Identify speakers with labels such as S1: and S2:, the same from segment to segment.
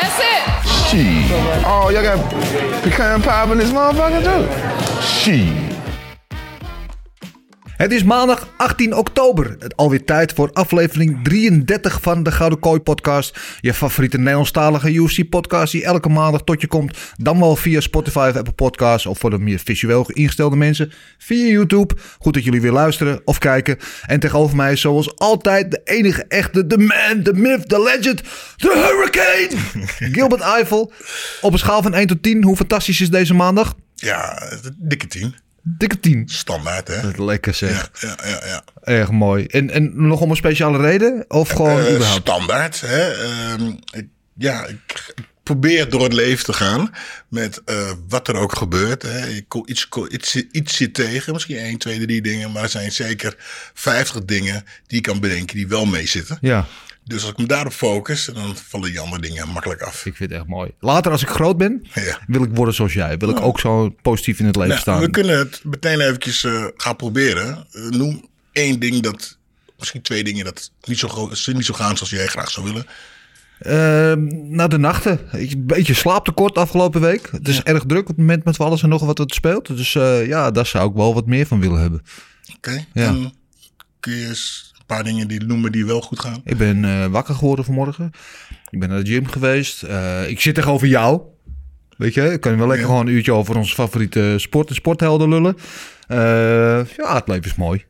S1: That's it.
S2: Shit. Oh, y'all got pecan pie in this motherfucker too? Shit.
S3: Het is maandag 18 oktober. Het alweer tijd voor aflevering 33 van de Gouden Kooi podcast. Je favoriete Nederlandstalige UFC podcast die elke maandag tot je komt. Dan wel via Spotify of Apple Podcasts. Of voor de meer visueel ingestelde mensen via YouTube. Goed dat jullie weer luisteren of kijken. En tegenover mij is zoals altijd de enige echte, de man, de myth, de legend, de hurricane. Gilbert Eiffel. Op een schaal van 1 tot 10, hoe fantastisch is deze maandag?
S4: Ja, dikke tien.
S3: Dikke 10.
S4: Standaard, hè?
S3: Lekker zeg.
S4: Ja, ja, ja. ja.
S3: Erg mooi. En, en nog om een speciale reden? Of gewoon
S4: Eh,
S3: überhaupt?
S4: standaard, hè? Ehm, ik, ja, ik probeer door het leven te gaan met eh, wat er ook gebeurt. Hè. Ik kom iets, iets, iets zit tegen, misschien 1, 2, 3 dingen, maar er zijn zeker 50 dingen die ik kan bedenken die wel meezitten.
S3: Ja,
S4: Dus als ik me daarop focus, dan vallen die andere dingen makkelijk af.
S3: ik vind het echt mooi. Later als ik groot ben,
S4: Ja.
S3: wil ik worden zoals jij. Wil ik ook zo positief in het leven
S4: Nou,
S3: staan.
S4: we kunnen het meteen eventjes eh, gaan proberen. Eh, noem één ding dat, misschien twee dingen dat niet zo, go- niet zo gaan zoals jij graag zou willen.
S3: Ehm, na de nachten. Ik- Een beetje slaaptekort afgelopen week. Het is erg druk op het moment met alles en nog wat het speelt. Dus eh, ja, daar zou ik wel wat meer van willen hebben.
S4: Oké.
S3: Ja.
S4: En kun je eens paar dingen die noemen die wel goed gaan?
S3: Ik ben eh, wakker geworden vanmorgen. Ik ben naar de gym geweest. Eh, ik zit tegenover jou. Weet je, ik kan wel lekker
S4: Ja.
S3: gewoon een uurtje over onze favoriete sport en sporthelden lullen. Eh, ja, het leven is mooi.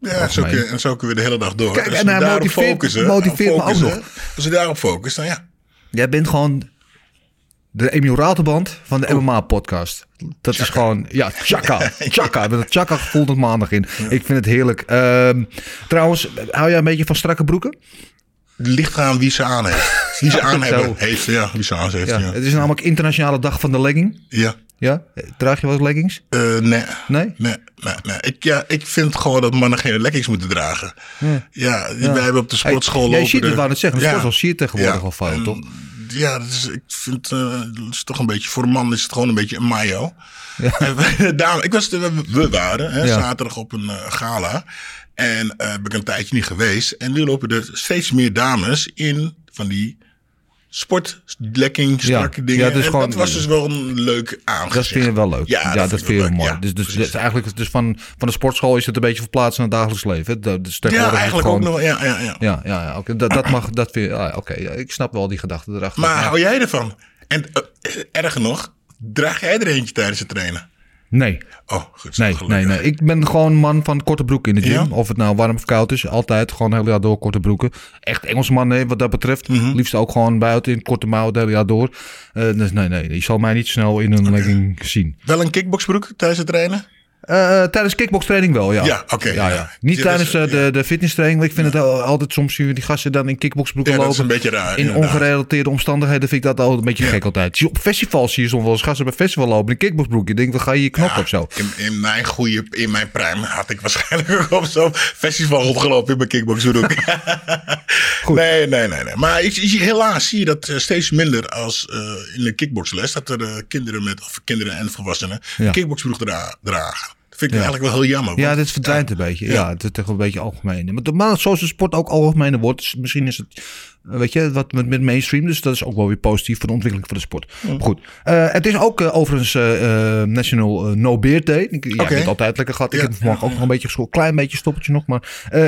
S4: Ja, zo kun, je- en zo kunnen we de hele dag door.
S3: Kijk,
S4: Als
S3: en
S4: we
S3: hij
S4: daarop
S3: motiveert-
S4: focussen,
S3: motiveert me ook nog.
S4: Als we daarop focussen, dan ja.
S3: Jij bent gewoon de Emiel Raterband van de MMA-podcast. Dat is gewoon, ja, chaka. Chaka. Met het chaka gevoel tot maandag in. Ik vind het heerlijk. Ehm, trouwens, hou jij een beetje van strakke broeken?
S4: Het ligt aan wie ze aan heeft. Wie ze aan hebben, heeft. Ja, wie ze aan heeft.
S3: Ja.
S4: Ja.
S3: Het is namelijk internationale dag van de legging.
S4: ja.
S3: Ja? Draag je wel eens leggings?
S4: Eh, nee.
S3: Nee?
S4: Nee, nee, nee. Ik, ja, ik vind gewoon dat mannen geen leggings moeten dragen. Ja, wij hebben op de sportschool
S3: Hey, jij ziet het,
S4: de-
S3: wou net zeggen. De
S4: Ja.
S3: sportschool zie je tegenwoordig
S4: Ja,
S3: al
S4: en
S3: toch?
S4: Ja, dat is, ik vind eh, dat is toch een beetje, voor een man is het gewoon een beetje een mayo. Daarom- ik was, we, waren hè,
S3: Ja.
S4: zaterdag op een eh, gala. En eh ben ik een tijdje niet geweest. En nu lopen er steeds meer dames in van die sportlekking, strakke
S3: Ja.
S4: dingen.
S3: Ja,
S4: en
S3: gewoon-
S4: dat was dus wel een leuk aangezicht.
S3: Dat vind je wel leuk. Ja, dat, vind je wel mooi.
S4: ja,
S3: dus dus, dus eigenlijk dus van, van de sportschool is het een beetje verplaatst naar het dagelijks leven. Dat, dus
S4: Ja, eigenlijk ook nog. Ja, ja, ja.
S3: Ja, ja, ja oké. Dat, dat mag, dat vind je, ah, oké. ik snap wel die gedachte erachter.
S4: Maar hou jij ervan? En eh, erger nog, draag jij er eentje tijdens het trainen?
S3: Nee,
S4: Oh, goed.
S3: nee,
S4: gelukkig.
S3: nee, nee. Ik ben gewoon man van korte broek in de gym.
S4: Ja?
S3: Of het nou warm of koud is. Altijd gewoon het hele jaar door korte broeken. Echt Engelsman nee, wat dat betreft.
S4: Mhm.
S3: Liefst ook gewoon buiten in korte mouw het hele jaar door. Eh, dus nee, nee. Je zal mij niet snel in een legging zien.
S4: Wel een kickboxbroek tijdens het trainen?
S3: Eh, tijdens kickboxtraining wel, ja.
S4: Ja, oké,
S3: ja, ja.
S4: ja.
S3: Niet tijdens
S4: is-
S3: eh, de, de fitnesstraining. want Ik vind het al- altijd soms die gasten dan in kickboxbroeken
S4: Ja, dat
S3: lopen.
S4: is een beetje raar,
S3: In ongerelateerde omstandigheden vind ik dat altijd een beetje gek altijd. Zie je Op festivals zie je soms wel eens gasten bij festival lopen in kickboxbroek. Je denkt, dan ga je je knoppen of zo.
S4: In, in mijn goede, in mijn prime had ik waarschijnlijk ook op zo'n festival rondgelopen in mijn kickboxbroek.
S3: Goed.
S4: Nee, nee, nee, nee. Maar ik, ik- helaas zie je dat steeds minder als in de kickboxles. Dat er kinderen met, of kinderen en volwassenen,
S3: Ja.
S4: kickboxbroek dra- dragen. Vind ik eigenlijk wel heel jammer.
S3: Ja, dit verdwijnt een beetje. Ja, het is toch een beetje algemeen. Maar, zoals de sport ook algemener wordt, misschien is het, weet je, wat met, met mainstream. Dus dat is ook wel weer positief voor de ontwikkeling van de sport. Goed. Eh, het is ook eh, overigens eh, National No Beard Day. Ik, ja, ik heb het altijd lekker gehad. Ik
S4: Ja,
S3: heb vanmorgen ook nog een beetje geschoten. Klein beetje stoppeltje nog. Maar,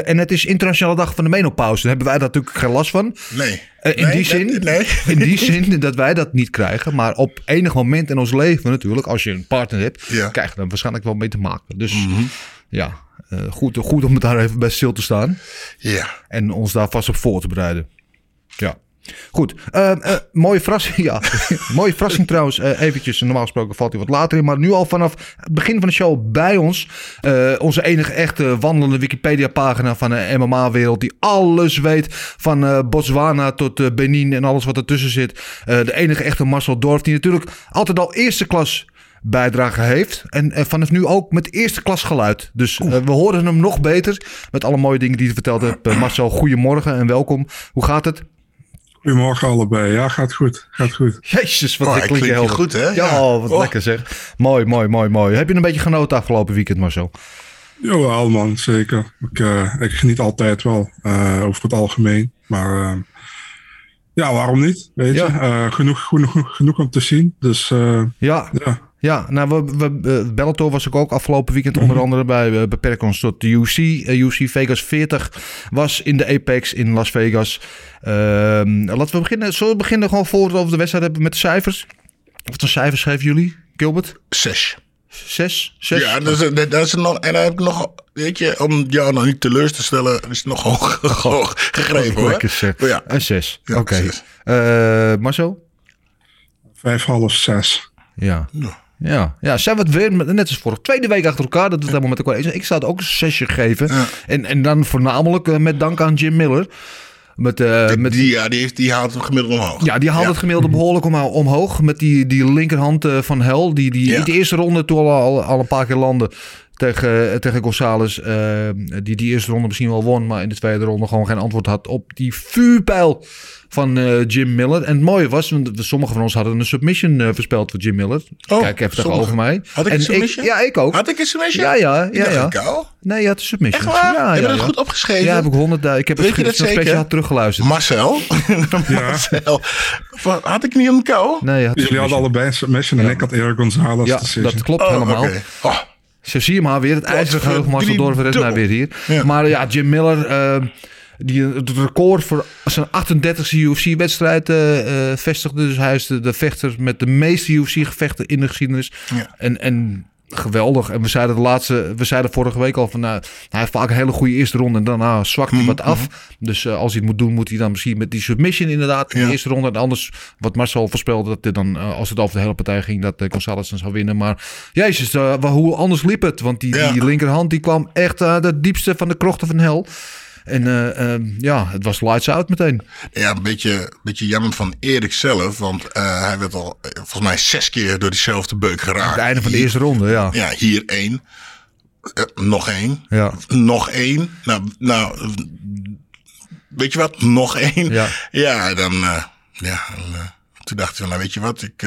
S3: en het is internationale dag van de menopauze. Daar hebben wij natuurlijk geen last van.
S4: Nee.
S3: In
S4: Nee,
S3: die zin,
S4: nee, nee.
S3: in die zin dat wij dat niet krijgen. Maar op enig moment in ons leven natuurlijk, als je een partner hebt,
S4: Ja.
S3: krijg je er waarschijnlijk wel mee te maken. Dus ja, eh, goed, goed om daar even bij stil te staan.
S4: Ja.
S3: En ons daar vast op voor te bereiden. Ja. Goed, eh, eh, mooie verrassing. Ja, mooie verrassing trouwens. Eh, eventjes, normaal gesproken valt hij wat later in. Maar nu al vanaf het begin van de show bij ons. Onze enige echte wandelende Wikipedia-pagina van de MMA-wereld. Die alles weet. Van Botswana tot Benin en alles wat ertussen zit. De enige echte Marcel Dorf. Die natuurlijk altijd al eerste klas bijdrage heeft. En vanaf nu ook met eerste klas geluid. Dus we horen hem nog beter. Met alle mooie dingen die hij verteld hebt. Eh, Marcel, goedemorgen en welkom. Hoe gaat het?
S5: Goedemorgen allebei. Ja, gaat goed. Gaat goed.
S3: Jezus, wat
S4: Oh,
S3: klink je
S4: klinkt
S3: helder.
S4: goed, hè?
S3: Ja,
S4: Ja.
S3: oh, wat
S4: Oh.
S3: lekker zeg. Mooi, mooi, mooi, mooi. Heb je een beetje genoten afgelopen weekend, Marcel?
S5: Jawel, man, zeker. Ik, eh, ik geniet altijd wel, eh, over het algemeen. Maar eh, ja, waarom niet? Weet
S3: Ja.
S5: je, Eh, genoeg, genoeg, genoeg om te zien. Dus eh,
S3: Ja,
S5: ja,
S3: ja nou, we, we, eh, Bellator was ik ook afgelopen weekend onder andere bij. We beperken ons tot de UC. Eh, UC Vegas 40 was in de Apex in Las Vegas. Ehm, laten we beginnen. Zullen we beginnen gewoon voor we over de wedstrijd hebben met de cijfers? Wat voor cijfers geven jullie, Gilbert?
S4: Zes.
S3: Zes? Zes?
S4: Ja, dat is, dat is nog, en dan heb ik nog, weet je, om jou nog niet teleur te stellen, is het nog hoog, hoog gegrepen hoor.
S3: Lekker zeg.
S4: Maar ja,
S3: Een zes.
S4: Ja,
S3: Oké.
S4: zes.
S3: Eh, Marcel?
S5: vijf, half, zes.
S3: Ja.
S4: Ja.
S3: Ja, ja, zijn we het weer, met- net als vorige tweede week achter elkaar, dat we het helemaal met elkaar eens zijn. Ik zou het ook een zesje geven.
S4: Ja.
S3: En, en dan voornamelijk eh, met dank aan Jim Miller. Met, eh,
S4: die,
S3: met,
S4: die, ja, die, heeft, die haalt hem gemiddeld omhoog.
S3: ja, die haalt het gemiddelde behoorlijk om, omhoog. Met die, die linkerhand eh, van Hel. Die, die
S4: Ja.
S3: in de eerste ronde toen al, al, al een paar keer landde tegen, tegen González. die die eerste ronde misschien wel won. Maar in de tweede ronde gewoon geen antwoord had op die vuurpijl van eh, Jim Miller. En het mooie was, want sommigen van ons hadden een submission eh, voorspeld voor Jim Miller.
S4: Oh,
S3: Kijk even over mij.
S4: Had ik
S3: en
S4: een submission?
S3: ja, ik ook.
S4: Had ik een submission?
S3: Ja, ja, ja, ja. Nee, je had een submission.
S4: Echt waar?
S3: Ja,
S4: heb je
S3: ja,
S4: dat
S3: ja.
S4: goed opgeschreven?
S3: Ja, heb ik honderd. Ik heb
S4: Weet
S3: het
S4: je dat
S3: nog steeds
S4: zeker?
S3: had teruggeluisterd.
S4: Marcel? Marcel. Had ik niet een kou?
S3: Nee, je had
S5: Jullie hadden allebei een submission en ik had Eric Gonzalez
S3: Ja,
S5: decision.
S3: dat klopt
S4: Oh,
S3: helemaal.
S4: oké. Oh,
S3: Zo zie je maar weer. Het ijzeren geheugen Marcel Dorver is nou weer hier.
S4: Ja.
S3: Maar ja, Jim Miller... die het record voor zijn 38e UFC-wedstrijd eh, eh, vestigde. Dus hij is de, de vechter met de meeste UFC-gevechten in de geschiedenis.
S4: Ja.
S3: En, en geweldig. En we zeiden de laatste, we zeiden vorige week al van, nou, hij heeft vaak een hele goede eerste ronde en daarna zwakt hij wat af. Dus eh, als hij het moet doen, moet hij dan misschien met die submission inderdaad in
S4: Ja.
S3: de eerste ronde. En anders, wat Marcel voorspelde, dat hij dan, als het over de hele partij ging, dat uh, González dan zou winnen. Maar jezus, wa- hoe anders liep het? Want die,
S4: Ja.
S3: die linkerhand die kwam echt uit het diepste van de krochten van hel. En eh, eh, ja, het was lights out meteen.
S4: Ja, een beetje, beetje jammer van Erik zelf. Want eh, hij werd al eh, volgens mij zes keer door diezelfde beuk geraakt.
S3: Het einde van de
S4: Hier-
S3: eerste ronde, ja.
S4: Ja, hier één. Nog één.
S3: Ja.
S4: Nog één. Nou, nou, weet je wat? Nog één.
S3: Ja.
S4: Ja, dan, ja, en, toen dacht hij nou weet je wat, ik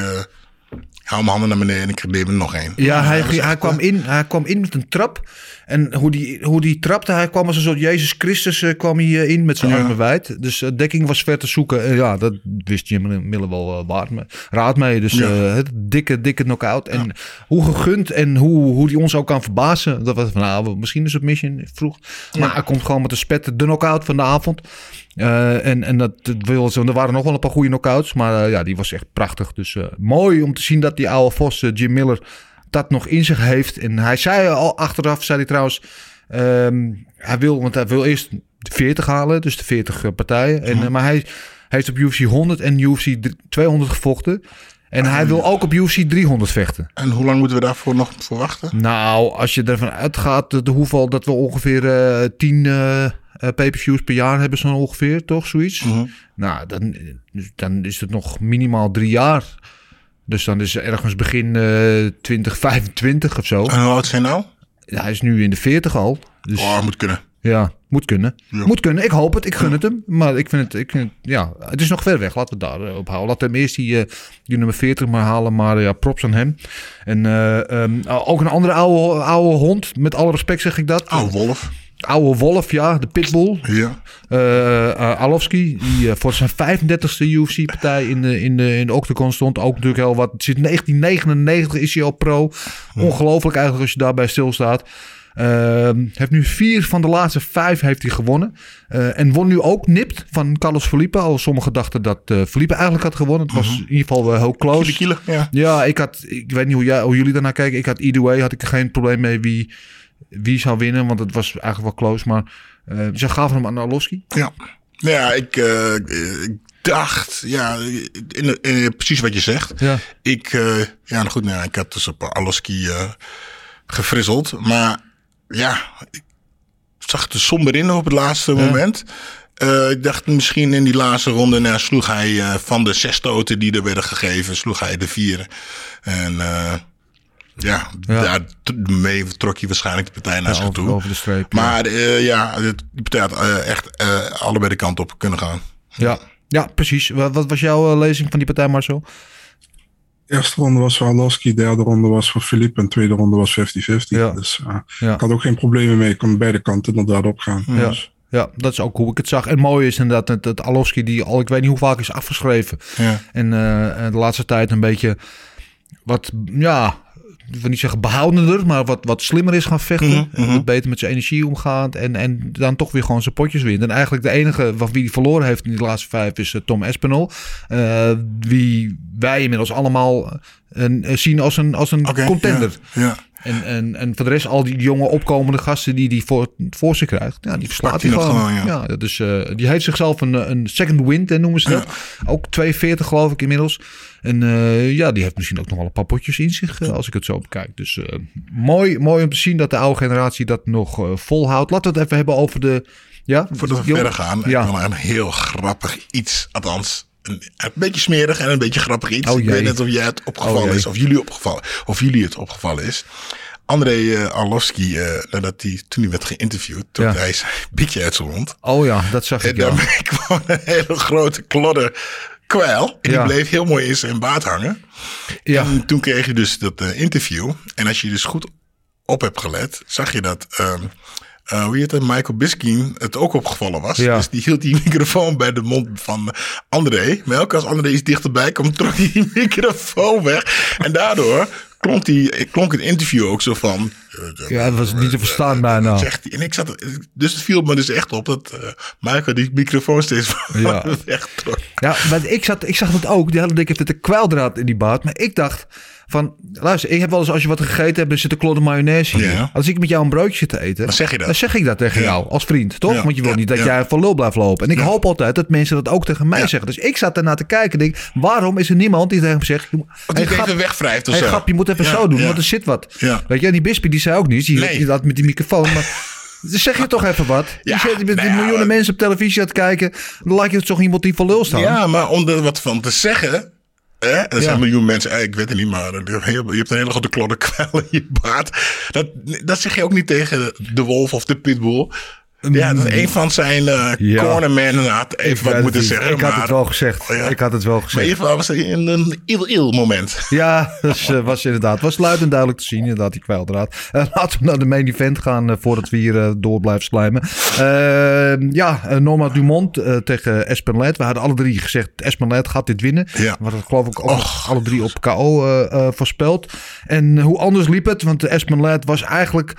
S4: hou mijn handen naar beneden en ik neem er nog één.
S3: Ja, hij,
S4: dat
S3: hij, kwam in, hij kwam in met een trap. En hoe die, hoe die trapte, hij kwam als een soort Jezus Christus eh, kwam hij eh, in met zijn armen wijd. Dus eh, dekking was ver te zoeken. En ja, dat wist Jim Miller wel waard me, raad mee. Dus het dikke, dikke knockout. En hoe gegund en hoe, hoe die ons ook kan verbazen. Dat was van, nou, misschien een submission vroeg. Maar hij komt gewoon met de spet, de knockout van de avond. En, en dat wil zo. Er waren nog wel een paar goede knockouts. Maar ja, die was echt prachtig. Dus mooi om te zien dat die oude Vos, eh, Jim Miller, dat nog in zich heeft. En hij zei al achteraf, zei hij trouwens. ehm, hij wil, want hij wil eerst de 40 halen, dus de 40 eh, partijen. En, eh, maar hij, hij heeft op UFC 100 en UFC 200 gevochten. En hij wil ook op UFC 300 vechten.
S4: En hoe lang moeten we daarvoor nog voor wachten?
S3: Nou, als je ervan uitgaat de, de hoeveel dat we ongeveer eh 10 eh eh, pay-per-views per jaar hebben, zo ongeveer, toch? Zoiets. Nou, dan, dan is het nog minimaal drie jaar. Dus dan is ergens begin eh 2025 of zo.
S4: En hoe oud zijn nou?
S3: Ja, hij is nu in de 40 al. Dus
S4: Oh, moet kunnen.
S3: ja, moet kunnen.
S4: Ja.
S3: Moet kunnen. Ik hoop het. Ik gun het hem. Maar ik vind het, ik vind het, ja, het is nog ver weg. Laten we het daar eh, op houden. Laten we hem eerst die, eh, die nummer 40 maar halen. Maar ja, props aan hem. En eh, ehm, ook een andere oude, oude hond. Met alle respect zeg ik dat.
S4: Oh, Wolf.
S3: Oude wolf, ja. De pitbull.
S4: Ja.
S3: Eh eh, die eh, voor zijn 35e UFC-partij in de, in, de, in de Octagon stond. Ook natuurlijk heel wat. Sinds 1999 is hij al pro. Ongelooflijk eigenlijk als je daarbij stilstaat. Ehm heeft nu vier van de laatste vijf heeft hij gewonnen. En won nu ook nipt van Carlos Felipe. Al sommigen dachten dat eh Felipe eigenlijk had gewonnen. Het was in ieder geval wel heel close.
S4: Kiele, kiele, ja.
S3: Ja, ik had, ik weet niet hoe, jij, hoe jullie daarnaar kijken. Ik had either way, had ik geen probleem mee wie, wie zou winnen. Want het was eigenlijk wel close. Maar eh ze gaven hem aan Arlovski.
S4: Ja, ja ik, eh, ik dacht, ja, in, in, precies wat je zegt.
S3: Ja.
S4: Ik, uh, ja, nou goed, nou, ik had dus op Aloski uh, gefrisseld. Maar ja, ik zag het er somber in op het laatste ja. moment. Uh, ik dacht misschien in die laatste ronde nou, sloeg hij van de zes stoten die er werden gegeven, sloeg hij de vier. En ja, ja, daarmee trok hij waarschijnlijk de partij naar
S3: Ja,
S4: zich toe.
S3: over de streep.
S4: Maar uh, ja, die partij had uh, echt uh, allebei de kant op kunnen gaan.
S3: Ja, ja precies. Wat, wat was jouw uh, lezing van die partij, Marcel?
S5: Eerste ronde was voor Alowski, derde ronde was voor Philippe en tweede ronde was 50-50.
S3: Ja.
S5: Dus uh,
S3: Ja.
S5: ik had ook geen problemen mee. Ik kon beide kanten inderdaad opgaan.
S3: Ja.
S5: Dus,
S3: Ja, dat is ook hoe ik het zag. En mooi is inderdaad dat, dat Alowski die al, ik weet niet hoe vaak is afgeschreven.
S4: Ja.
S3: En eh, de laatste tijd een beetje wat, ja, wil niet zeggen behoudender, maar wat, wat slimmer is gaan vechten.
S4: Mhm,
S3: En wat beter met zijn energie omgaat. En, en dan toch weer gewoon zijn potjes wint. En eigenlijk de enige van wie hij verloren heeft in die laatste vijf is eh, Tom Espinol. Eh, wie wij inmiddels allemaal eh, een, zien als een, als een contender.
S4: Ja, ja.
S3: En, en, en voor de rest, al die jonge opkomende gasten die die voor, voor zich krijgt, ja, die verslaat hij gewoon.
S4: gewoon, ja.
S3: dus eh, die heeft zichzelf een, een second wind, hè, noemen ze dat. Ook 42 geloof ik inmiddels. En eh, ja, die heeft misschien ook nog wel een paar potjes in zich, eh, als ik het zo bekijk. Dus eh, mooi, mooi om te zien dat de oude generatie dat nog volhoudt. Laten we het even hebben over de... Ja,
S4: Voordat we verder gaan,
S3: Ja.
S4: ik wil een heel grappig iets, althans een, een beetje smerig en een beetje grappig iets.
S3: Oh,
S4: ik weet net of jij het opgevallen
S3: Oh,
S4: is, of jullie opgevallen, of jullie het opgevallen is. André Arlovski, eh, nadat hij, toen hij werd geïnterviewd, toen
S3: Ja.
S4: hij zijn bietje uit zijn mond.
S3: Oh ja, dat zag
S4: En
S3: ik ja.
S4: daarmee kwam een hele grote klodder kwijl. En
S3: Ja.
S4: die bleef heel mooi in zijn baard hangen.
S3: Ja.
S4: En toen kreeg je dus dat eh, interview. En als je dus goed op hebt gelet, zag je dat... ehm eh, hoe heet het? Michael Biskin het ook opgevallen was.
S3: Ja.
S4: Dus die hield die microfoon bij de mond van André. Maar elke als André iets dichterbij kwam, trok hij die microfoon weg. En daardoor klonk, die, klonk het interview ook zo van...
S3: Ja, het was niet te verstaan bijna.
S4: Zegt. En ik zat, dus het viel me dus echt op dat eh, Michael die microfoon steeds
S3: Ja.
S4: wegtrok.
S3: Ja, maar ik, zat, ik zag dat ook. Die hele dikke vette kwijldraad in die baard. Maar ik dacht van, luister, ik heb wel eens als je wat gegeten hebt, er zit een klodder mayonaise hier.
S4: Ja.
S3: Als ik met jou een broodje zit te eten,
S4: Dan zeg je dat.
S3: Dan zeg ik dat tegen
S4: Ja.
S3: jou als vriend, toch?
S4: Ja,
S3: Want je wil niet dat jij voor lul blijft lopen. En ik hoop altijd dat mensen dat ook tegen mij zeggen. Dus ik zat ernaar te kijken en denk, waarom is er niemand die tegen hem zegt,
S4: Of
S3: hey,
S4: die
S3: grap,
S4: even wegwrijft of
S3: hey,
S4: zo.
S3: grap, je moet even zo doen, want er zit wat. Weet je, en die Bispie die zei ook niets. Die,
S4: Nee.
S3: met die microfoon, maar... Zeg je toch even wat.
S4: Ja,
S3: je met
S4: nou
S3: miljoenen mensen op televisie aan het kijken. Dan laat je toch iemand die voor lul staan.
S4: Ja, maar om er wat van te zeggen. Hè? Er zijn
S3: Ja.
S4: een miljoen mensen, eh, ik weet het niet, maar je hebt een hele grote klodder kwel in je baard. Dat, dat zeg je ook niet tegen de wolf of de pitbull. Ja, dat is een van zijn eh.
S3: Ja.
S4: cornermen had even wat moeten
S3: niet.
S4: zeggen.
S3: Ik had
S4: maar,
S3: het wel gezegd.
S4: Oh ja.
S3: Ik had het wel
S4: Maar
S3: gezegd.
S4: in ieder geval was het een, een il-il moment.
S3: Ja, dat was, was inderdaad. was luid en duidelijk te zien, inderdaad, die kwijldraad. Eh, laten we naar de main event gaan, eh, voordat we hier eh, door blijven slijmen. Eh, ja, eh, Norma Dumont eh, tegen Espen Led. We hadden alle drie gezegd, Espen Led gaat dit winnen.
S4: Ja.
S3: We hadden geloof ik ook alle drie op KO eh, eh, voorspeld. En hoe anders liep het, want Espen Led was eigenlijk...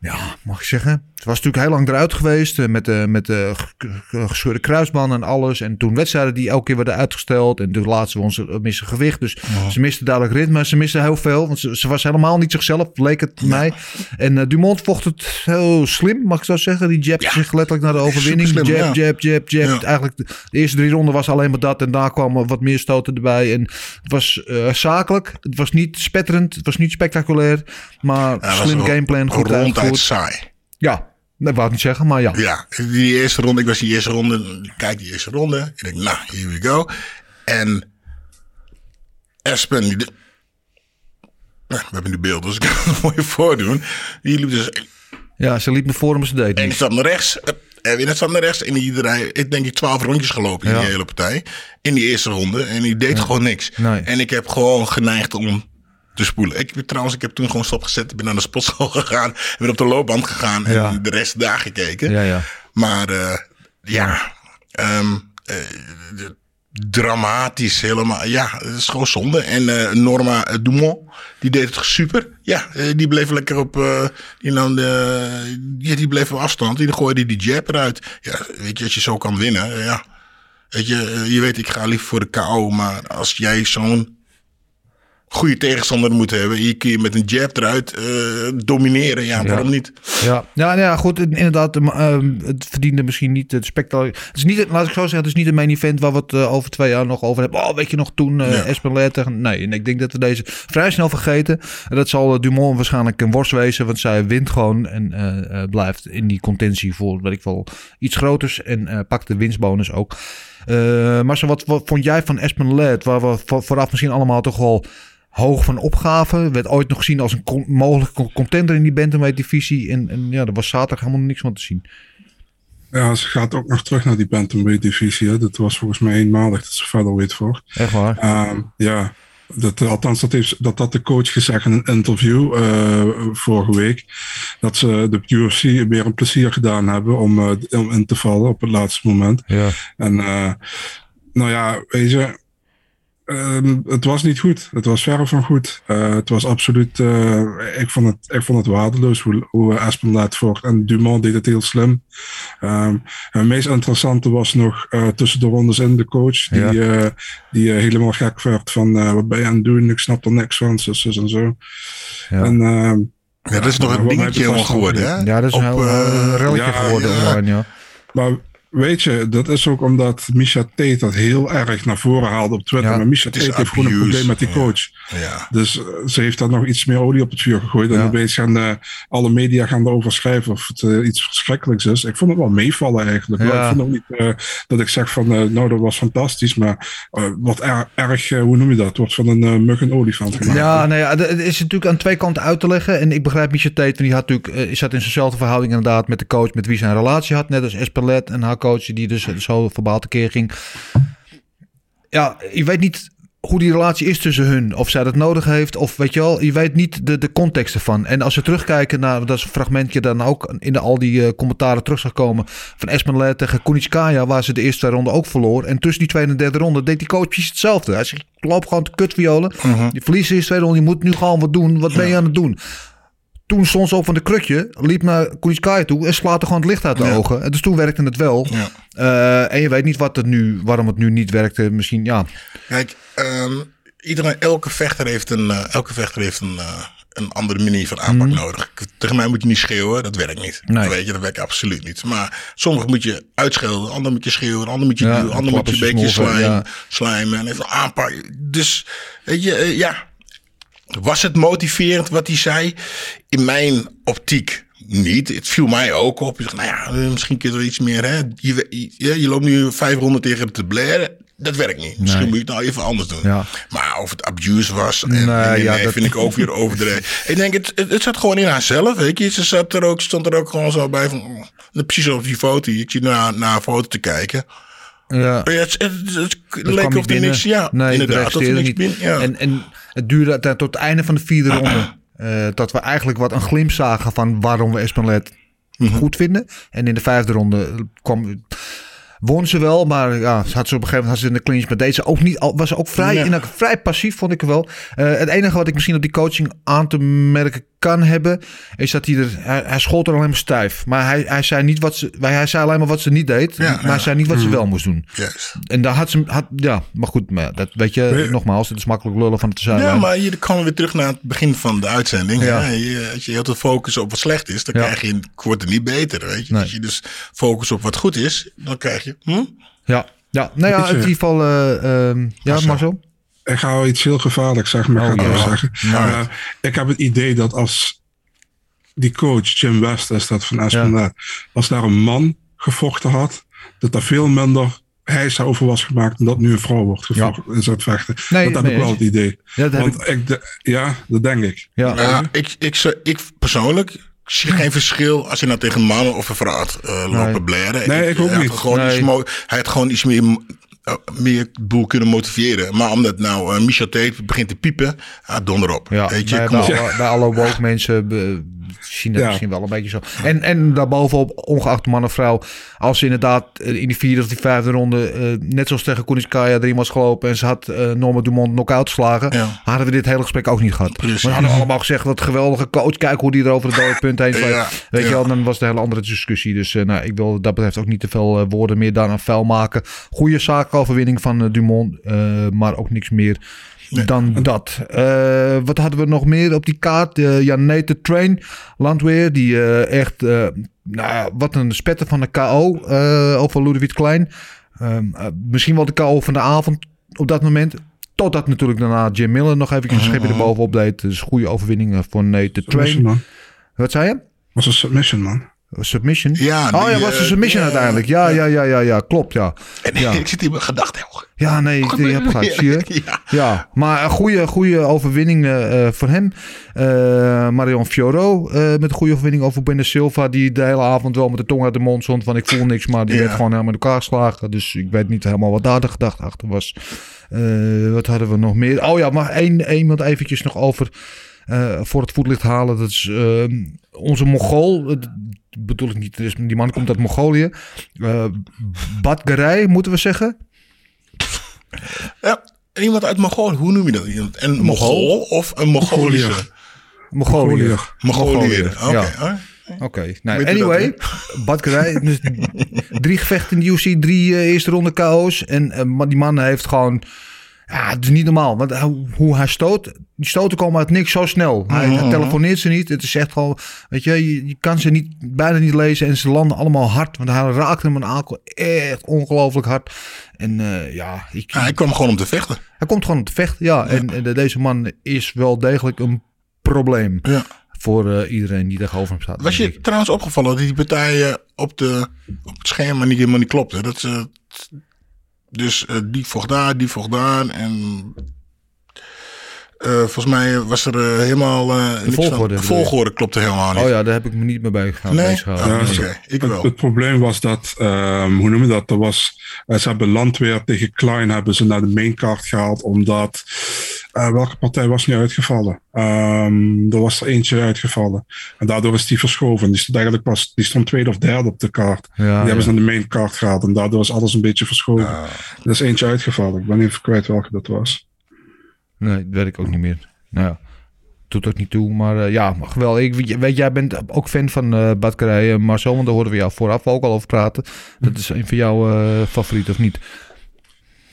S3: Ja, mag ik zeggen. Het was natuurlijk heel lang eruit geweest. eh, Met de, met g- gescheurde kruisband en alles. En toen wedstrijden die elke keer werden uitgesteld. En toen laatste won ze missen gewicht. Dus ze miste duidelijk ritme. Ze miste heel veel. Want ze, ze was helemaal niet zichzelf, leek het mij. En eh, Dumont vocht het heel slim, mag ik zo zeggen. Die jabte
S4: Ja.
S3: zich letterlijk naar de overwinning.
S4: Superslim,
S3: jab,
S4: ja.
S3: jab, jab, jab.
S4: Ja.
S3: Eigenlijk de, de eerste drie ronden was alleen maar dat. En daar kwamen wat meer stoten erbij. En het was eh, zakelijk. Het was niet spetterend. Het was niet spectaculair. Maar slim gameplan, goed uitgevoerd.
S4: saai.
S3: Ja, dat wou ik niet zeggen, maar ja.
S4: Ja, die eerste ronde, ik was die eerste ronde, ik kijk die eerste ronde. Ik denk, nou, here we go. En Espen, die, de- nou, we hebben nu beeld, dus ik kan het mooi voordoen. Die liep dus
S3: Ja, ze liep naar voren, maar ze deed
S4: En die stap naar rechts. eh, En die stap naar rechts. En die draai, ik denk ik twaalf rondjes gelopen in
S3: Ja.
S4: die hele partij. In die eerste ronde. En die deed gewoon niks.
S3: Nee.
S4: En ik heb gewoon geneigd om te spoelen. Ik, trouwens, ik heb toen gewoon stopgezet. Ik ben naar de sportschool gegaan. Ben op de loopband gegaan. En
S3: Ja.
S4: de rest daar gekeken.
S3: Ja, ja.
S4: Maar eh, ja, ehm, eh, dramatisch helemaal. Ja, het is gewoon zonde. En eh, Norma Dumont, die deed het super. Ja, die bleef lekker op, die, nam die, die bleef op afstand. Die gooide die jab eruit. Ja, weet je, als je zo kan winnen, ja. Weet je, je weet, ik ga liever voor de KO. Maar als jij zo'n goede tegenstander moeten hebben. Hier kun je met een jab eruit eh, domineren. Ja, waarom niet?
S3: Ja, ja, nou ja goed. Inderdaad, uh, het verdiende misschien niet het spectaculair. Het is niet, laat ik zo zeggen, het is niet een main event waar we het eh, over twee jaar nog over hebben. Oh, weet je nog toen uh,
S4: Ja.
S3: Espenlair tegen... Nee, en ik denk dat we deze vrij snel vergeten. En dat zal Dumont waarschijnlijk een worst wezen, want zij wint gewoon en blijft in die contentie voor, weet ik wel, iets groters. En pakt de winstbonus ook. Eh Marcel, wat, wat vond jij van Espenlair, waar we vo- vooraf misschien allemaal toch wel hoog van opgaven. Werd ooit nog gezien als een con- mogelijke contender in die bantamweight divisie. En, en ja, er was zaterdag helemaal niks van te zien.
S5: Ja, ze gaat ook nog terug naar die bantamweight divisie. Hè. Dat was volgens mij eenmalig dat ze featherweight voor.
S3: Echt waar?
S5: Ehm, ja, dat, althans, dat, heeft, dat had de coach gezegd in een interview eh, vorige week. Dat ze de UFC weer een plezier gedaan hebben om, eh, om in te vallen op het laatste moment.
S3: Ja.
S5: En eh, nou ja, weet je, ehm, het was niet goed. Het was verre van goed. Eh, het was absoluut, eh, ik, vond het, ik vond het waardeloos hoe, hoe Aspen laat voort. En Dumont deed het heel slim. Ehm, het meest interessante was nog eh, tussen de rondes in de coach. Die,
S3: Ja.
S5: eh, die eh, helemaal gek werd van eh, wat ben je aan het doen? Ik snap er niks van. Zus, zus en zo.
S3: Ja.
S5: En, ehm,
S4: Ja, dat is nog een dingetje geworden, hè?
S3: Ja, dat is een
S4: Op,
S3: heel
S4: eh,
S3: uh, relletje
S5: ja,
S3: geworden
S5: ja.
S3: online, ja.
S5: Maar weet je, dat is ook omdat Misha Tate dat heel erg naar voren haalde op Twitter.
S3: Ja,
S5: maar Misha Tate heeft gewoon een probleem met die coach.
S4: Ja.
S5: Dus eh, ze heeft daar nog iets meer olie op het vuur gegooid. En opeens gaan eh, alle media gaan erover schrijven of het eh, iets verschrikkelijks is. Ik vond het wel meevallen eigenlijk. Ik vond ook niet dat ik zeg van, nou dat was fantastisch. Maar wat er- erg, hoe noem je dat? Wordt van een mug een olifant gemaakt.
S3: Ja, nou ja, het is natuurlijk aan twee kanten uit te leggen. En ik begrijp Michel Tate, want die had natuurlijk, zat in zijnzelfde verhouding inderdaad met de coach met wie een relatie had. Net als Espelet en haar coach, die dus zo verbaal tekeer ging. Ja, je weet niet hoe die relatie is tussen hun. Of zij dat nodig heeft. Of weet je wel, je weet niet de, de context ervan. En als we terugkijken naar dat fragmentje dan ook in de, al die eh, commentaren terug zag komen. Van Espenlet tegen Kunitskaya, waar ze de eerste twee ronden ook verloor. En tussen die tweede en derde ronde deed die coach precies hetzelfde. Hij zegt, loop gewoon te kutviolen. Je verliest de eerste tweede ronde, je moet nu gewoon wat doen. Wat ben je aan het doen? Toen stond ze op van de krukje, liep naar Kunitskaya toe en slaat er gewoon het licht uit de
S4: Ja.
S3: ogen. En dus toen werkte het wel.
S4: Ja.
S3: Eh, en je weet niet wat het nu, waarom het nu niet werkte. Misschien, ja.
S4: Kijk, ehm, iedereen, elke vechter heeft een, eh, elke vechter heeft een, eh, een andere manier van aanpak nodig. Tegen mij moet je niet schreeuwen, dat werkt niet.
S3: Mhm. Nee.
S4: Weet je, dat werkt absoluut niet. Maar sommige moet je uitschelden, ander moet je schreeuwen, ander moet je
S3: Ja,
S4: duwen, ander moet je een beetje slijmen, slijmen en even aanpakken. Dus, weet je, ja. Was het motiverend wat hij zei? In mijn optiek niet. Het viel mij ook op. Je zegt, nou ja, eh, misschien kun je er iets meer. Hè? Je, je, je loopt nu 500 tegen te blaren. Dat werkt niet. Misschien
S3: Nee.
S4: moet je het nou even anders doen.
S3: Ja.
S4: Maar of het abuse was, en,
S3: Nee,
S4: nee,
S3: ja,
S4: nee,
S3: dat-
S4: vind ik ook weer overdreven. ik denk, het, het, het zat gewoon in haarzelf. Weet je. Ze zat er ook, stond er ook gewoon zo bij van... oh, precies op die foto. Ik zie naar, naar een foto te kijken.
S3: ja.
S4: Het, het, het, leek of
S3: niet
S4: er niks... Ja,
S3: nee,
S4: inderdaad.
S3: dat
S4: er niks binnen... Ja.
S3: En, en het duurde tot het einde van de vierde ronde. eh, dat we eigenlijk wat een glimp zagen van waarom we Espenlet
S4: Mhm.
S3: goed vinden. En in de vijfde ronde kwam... Won ze wel, maar ja, ze had ze op een gegeven moment had ze in de clinch. Maar deed ze ook niet, al- was ook vrij,
S4: Ja.
S3: in, vrij passief, vond ik wel. Eh, het enige wat ik misschien op die coaching aan te merken kan hebben, is dat hij er, hij, hij schold er alleen maar stijf. Maar hij, hij zei niet wat ze, hij zei alleen maar wat ze niet deed,
S4: Ja,
S3: maar
S4: ja.
S3: hij zei niet wat ze wel moest doen.
S4: Juist.
S3: En daar had ze, had, ja, maar goed, maar dat weet je, nogmaals, het is makkelijk lullen van het te zijn.
S4: Ja, maar hier komen we weer terug naar het begin van de uitzending.
S3: Ja.
S4: Je, als je heel veel focus op wat slecht is, dan
S3: Ja.
S4: krijg je, wordt het niet beter. Weet je?
S3: Nee.
S4: Als je dus focus op wat goed is, dan krijg je... Hm?
S3: Ja, ja, nou ja, in ieder geval, eh, ehm, ja,
S4: Marcel.
S5: Ik ga wel iets heel gevaarlijks zeggen, maar ik
S3: Oh,
S5: ga het
S3: ja.
S5: zeggen. Eh, ik heb het idee dat als die coach, Jim West is dat van Espenlaar, als daar een man gevochten had, dat er veel minder hijs over was gemaakt dan dat nu een vrouw wordt gevochten in zo'n vechten.
S3: Nee,
S5: dat heb ik wel het idee.
S3: Ja, dat heb
S5: Want ik, de- ja, dat denk ik.
S3: Ja,
S4: Ja, ik, ik, zou- ik persoonlijk zie geen verschil als je nou tegen een man of een vrouw had eh, lopen
S3: Nee.
S4: blaren.
S5: Nee, ik ook
S4: hij
S5: niet.
S4: Gewoon
S3: Nee.
S4: iets mo- hij had gewoon iets meer, eh, meer de boel kunnen motiveren. Maar omdat nou eh, Michel Tate begint te piepen, ah, donder op.
S3: ja.
S4: Weet je,
S3: bij,
S4: kom
S3: bij
S4: op.
S3: alle, bij alle woke mensen be-
S5: Ja.
S3: misschien wel een beetje zo. En, en daarbovenop, ongeacht man of vrouw, als ze inderdaad eh, in die vierde of die vijfde ronde, eh, net zoals tegen Kuniskaya erin was gelopen en ze had eh Norma Dumont knock-out geslagen,
S4: Ja.
S3: hadden we dit hele gesprek ook niet gehad.
S4: Precies.
S3: We hadden allemaal gezegd, wat geweldige coach, kijk hoe die er over het dode punt heen vliegt.
S4: Ja,
S3: Weet je wel, dan was het een hele andere discussie. Dus nou, ik wil dat betreft ook niet te veel woorden meer daaraan vuil maken. Goede zaakoverwinning van Dumont, maar ook niks meer dan dat. Eh, wat hadden we nog meer op die kaart? Eh ja, Train, Landweer, die eh, echt, eh, nou wat een spetter van de KO over Ludovic Klein. Ehm, eh, misschien wel de KO van de avond op dat moment. Totdat natuurlijk daarna Jim Miller nog even een schepje erbovenop deed. Dus goede overwinning eh, voor Nate
S5: Submission,
S3: Train. Wat zei je?
S5: Was een submission, man.
S3: Submission?
S4: Ja,
S3: oh
S4: die,
S3: ja, was
S4: eh,
S3: een submission uiteindelijk. Ja, ja, ja, ja, ja, klopt, ja.
S4: En
S3: Ja.
S4: ik zit in mijn gedachten.
S3: Ja, nee, ik, je hebt gelijk, zie je?
S4: Ja.
S3: Ja, maar een goede, goede overwinning eh, eh, voor hem. Eh, Marion Fioro eh, met een goede overwinning over Benne Silva. Die de hele avond wel met de tong uit de mond stond. Van ik voel niks, maar die
S4: Ja.
S3: werd gewoon helemaal in elkaar geslagen. Dus ik weet niet helemaal wat daar de gedachte achter was. Eh, wat hadden we nog meer? Oh ja, maar één, iemand eventjes nog over eh, voor het voetlicht halen. Dat is eh, onze Mongool. Eh, bedoel ik niet, dus die man komt uit Mongolië. Eh Badgarij, moeten we zeggen.
S4: Ja, iemand uit Mongolië, hoe noem je dat? Iemand- Een Mongool of een Mongolische?
S3: Mongolië.
S5: Mongolië.
S4: Oké.
S3: Ja. Oké, nou, anyway, Badkerij, dus drie gevechten in de UFC, drie eerste ronde KO's. En maar die man heeft gewoon, ja, het is niet normaal. Want hoe hij stoot, die stoten komen uit niks zo snel. Hij,
S4: Mhm.
S3: hij telefoneert ze niet. Het is echt gewoon, weet je, je, je kan ze niet, bijna niet lezen. En ze landen allemaal hard, want hij raakt hem een aankel echt ongelooflijk hard. En eh, ja, ik,
S4: Ja, hij kwam gewoon om te vechten.
S3: hij komt gewoon om te vechten, ja. En, en deze man is wel degelijk een probleem
S4: Ja.
S3: voor eh, iedereen die tegenover hem staat.
S4: Was je trouwens opgevallen dat die partijen op, de, op het schema niet helemaal niet klopten? Dat ze, dus eh, die vocht daar, die vocht daar. En eh, volgens mij was er eh, helemaal... eh, niks van-
S3: volgorde
S4: de volgorde klopte helemaal niet.
S3: Oh ja, daar heb ik me niet meer bij.
S4: Nee?
S3: gehouden.
S4: Ah,
S3: Nee.
S4: Oké, ik wel.
S5: het probleem was dat, ehm, hoe noem je dat? Er was, ze hebben Landweer tegen Klein hebben ze naar de maincard gehaald, omdat eh, welke partij was niet uitgevallen? Ehm, er was er eentje uitgevallen. En daardoor is die verschoven. Die stond eigenlijk pas, die stond tweede of derde op de kaart.
S3: Ja,
S5: die
S3: ja.
S5: hebben ze naar de maincard gehaald. En daardoor is alles een beetje verschoven. Er is eentje uitgevallen. Ik ben even kwijt welke dat was.
S3: Nee, dat weet ik ook niet meer. Nou ja, doet ook niet toe. Maar eh, ja, maar geweldig. Ik, weet- jij bent ook fan van Badkerij, eh, Marcel. Want daar hoorden we jou vooraf ook al over praten. Dat is een van jouw favorieten, of niet?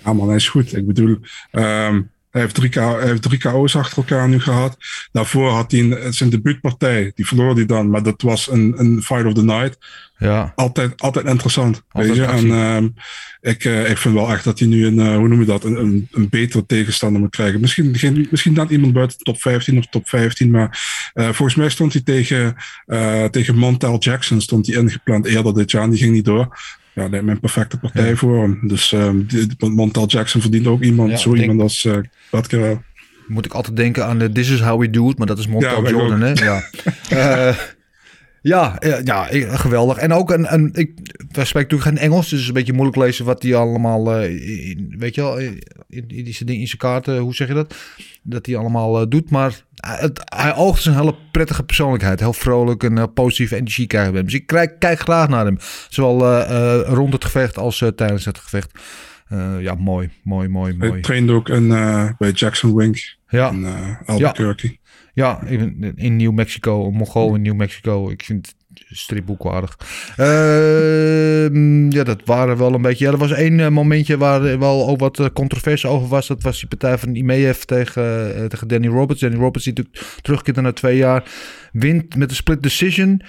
S5: Ja, man, hij is goed. Ik bedoel, ehm, hij, heeft drie K- hij heeft drie KO's achter elkaar nu gehad. Daarvoor had hij een, zijn debuutpartij. Die verloor hij dan, maar dat was een, een fight of the night.
S3: Ja,
S5: Altijd, altijd interessant.
S3: Altijd
S5: weet je?
S3: actie.
S5: En ehm, ik, eh, ik vind wel echt dat hij nu een, eh, hoe noem je dat, een, een, een betere tegenstander moet krijgen. Misschien, geen, misschien dan iemand buiten de top 15 of top 15, maar eh, volgens mij stond hij tegen, tegen Montel Jackson stond hij ingepland eerder dit jaar en die ging niet door. Ja, een perfecte partij
S3: Ja.
S5: voor hem. Dus ehm die, die- Montel Jackson verdient ook iemand,
S3: Ja,
S5: zo
S3: denk-
S5: iemand als uh, Badkerij.
S3: moet ik altijd denken aan de This is how we do it. Maar dat is Montel Jordan, hè? Ja. Eh, ja, eh, ja, geweldig. En ook een, een ik, wij spreken natuurlijk geen Engels, dus het is een beetje moeilijk lezen wat hij allemaal, eh, in, weet je wel, in, in, in, in zijn kaarten, hoe zeg je dat? Dat hij allemaal eh, doet. Maar het, hij oogt een hele prettige persoonlijkheid. Heel vrolijk en eh, positieve energie krijgen we hem. Dus ik kijk, kijk graag naar hem. Zowel eh, eh, rond het gevecht als eh, tijdens het gevecht. Eh, ja, mooi, mooi, mooi,
S5: Hij
S3: mooi.
S5: trainde ook eh, bij Jackson Wink
S3: Ja.
S5: in Albuquerque.
S3: Ja, in, in New Mexico, een Mongool in New Mexico. Ik vind het stripboekwaardig. Ehm, ja, dat waren wel een beetje. Ja, er was één eh, momentje waar er wel ook wat eh, controverse over was. Dat was die partij van Imeev tegen, eh, tegen Danny Roberts. Danny Roberts die terugkeert na twee jaar. Wint met een split decision.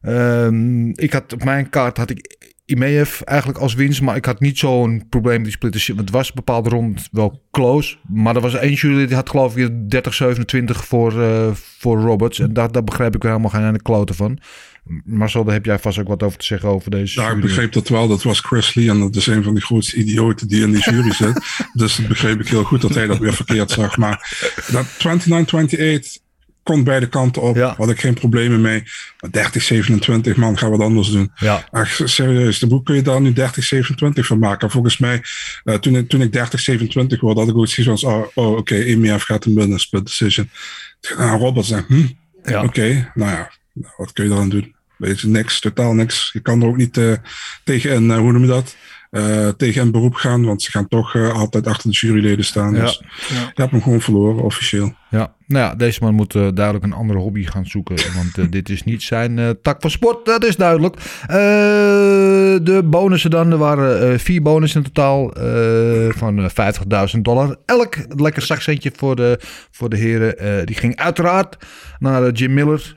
S3: Ehm, ik had op mijn kaart had ik Imeev eigenlijk als winst, maar ik had niet zo'n probleem die split decision. Want het was een bepaalde rond wel close, maar er was één jury die had geloof ik 30-27 voor, eh, voor Roberts. En daar, daar begrijp ik helemaal geen ene kloten van. Marcel, daar heb jij vast ook wat over te zeggen over deze
S5: Ja, ik begreep dat wel. Dat was Chris Lee en dat is een van de grootste idioten die in die jury zit. dus dat begreep ik heel goed dat hij dat weer verkeerd zag. Maar dat 29-28 kon beide kanten op.
S3: Ja.
S5: Had ik geen problemen mee. Maar 30-27 man, ga wat anders doen.
S3: Ja.
S5: Ach, serieus, de boek kun je daar nu 30-27 van maken. Volgens mij, eh, toen, ik- toen ik 30-27 word, had ik ook zoiets van, oh, oh oké, EMF gaat een binnen split decision. Nou, Robert zegt, hm,
S3: Ja.
S5: oké, nou ja. Nou, wat kun je eraan doen? Weet je, niks, totaal niks. Je kan er ook niet eh, tegen in, eh, hoe noem je dat? Eh, tegen in beroep gaan, want ze gaan toch altijd achter de juryleden staan.
S3: Ja.
S5: Dus je hebt hem gewoon verloren, officieel.
S3: Ja, nou ja, deze man moet eh, duidelijk een andere hobby gaan zoeken. Want eh, dit is niet zijn eh, tak van sport, dat is duidelijk. De bonussen dan, er waren vier bonussen in totaal van eh, 50.000 dollar. Elk lekker zakcentje voor de, voor de heren. Die ging uiteraard naar Jim Miller,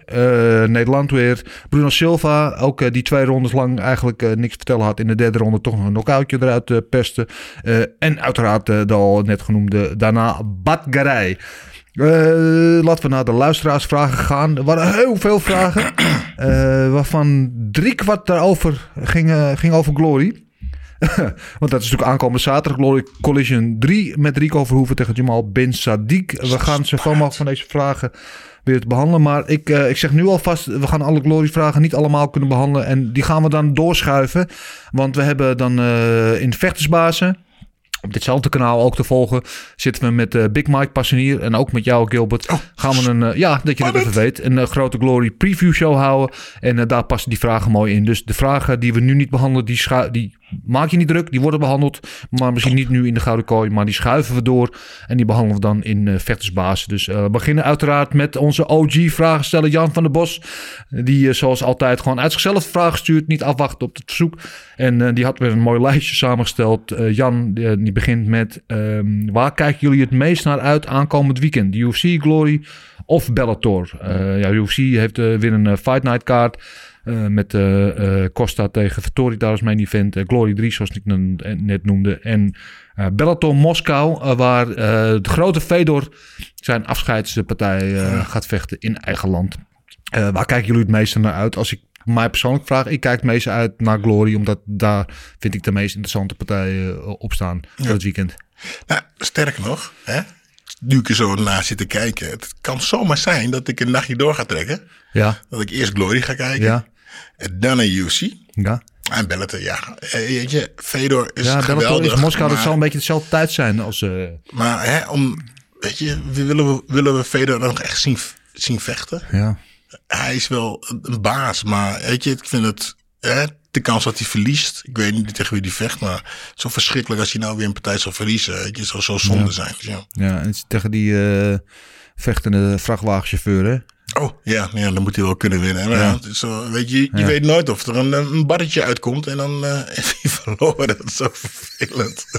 S3: Nederland weer. Bruno Silva, ook die twee rondes lang eigenlijk niks te vertellen had. In de derde ronde toch nog een knockoutje eruit perste. Eh, en uiteraard de al net genoemde daarna Badgarij. Eh, laten we naar de luisteraarsvragen gaan. Er waren heel veel vragen. eh, waarvan drie kwart daarover ging, ging over Glory. Want dat is natuurlijk aankomende zaterdag. Glory Collision 3 met Rico Verhoeven tegen Jamal Bin Sadiq. We gaan zoveel mogelijk van deze vragen weer te behandelen. Maar ik, eh, ik zeg nu alvast, we gaan alle Glory vragen niet allemaal kunnen behandelen. En die gaan we dan doorschuiven. Want we hebben dan eh, in Vechtersbazen op ditzelfde kanaal ook te volgen zitten we met eh, Big Mike Passenier en ook met jou Gilbert. gaan we een, eh, ja, dat je dat even weet, een eh, grote Glory preview show houden. En daar passen die vragen mooi in. Dus de vragen die we nu niet behandelen, die, die maak je niet druk. Die worden behandeld, maar misschien niet nu in de Gouden Kooi. Maar die schuiven we door en die behandelen we dan in eh Vechtersbasis. Dus eh, we beginnen uiteraard met onze OG-vragensteller Jan van der Bos. Die eh, zoals altijd gewoon uit zichzelf vragen stuurt. Niet afwachten op het verzoek. En die had weer een mooi lijstje samengesteld. Jan, die, begint met... ehm, waar kijken jullie het meest naar uit aankomend weekend? UFC, Glory of Bellator? Ja, UFC heeft weer een Fight Night kaart. Eh, met eh, eh, Costa tegen Vittori daar als main event. Glory 3, zoals ik net noemde. En Bellator Moskou, waar de grote Fedor zijn afscheidspartij gaat vechten in eigen land. Waar kijken jullie het meeste naar uit? Als ik mij persoonlijk vraag, ik kijk het meeste uit naar Glory, omdat daar vind ik de meest interessante partijen op staan voor het weekend.
S4: Nou, sterker nog, hè, nu ik er zo naar zit te kijken. Het kan zomaar zijn dat ik een nachtje door ga trekken.
S3: Ja,
S4: Dat ik eerst Glory ga kijken.
S3: ja,
S4: En dan naar UC.
S3: ja.
S4: En Bellator, ja. Eh, Weet je, Fedor is
S3: Ja, Bellator
S4: geweldig.
S3: is Moskou, dat zal een beetje dezelfde tijd zijn als... eh,
S4: Maar hè, om, weet je, willen, we, willen we Fedor nog echt zien, zien vechten?
S3: ja.
S4: Hij is wel een, baas, maar weet je, ik vind het, hè, de kans dat hij verliest, ik weet niet tegen wie hij vecht, maar zo verschrikkelijk als hij nou weer een partij zou verliezen, weet je, zou zo zonde zijn. Dus ja.
S3: Ja, en het is tegen die eh, vechtende vrachtwagenchauffeur, hè?
S4: Oh, ja, ja, dan moet hij wel kunnen winnen. ja, is weet je, je
S3: Ja.
S4: weet nooit of er een, een barretje uitkomt en dan eh heeft hij verloren. Dat is zo vervelend.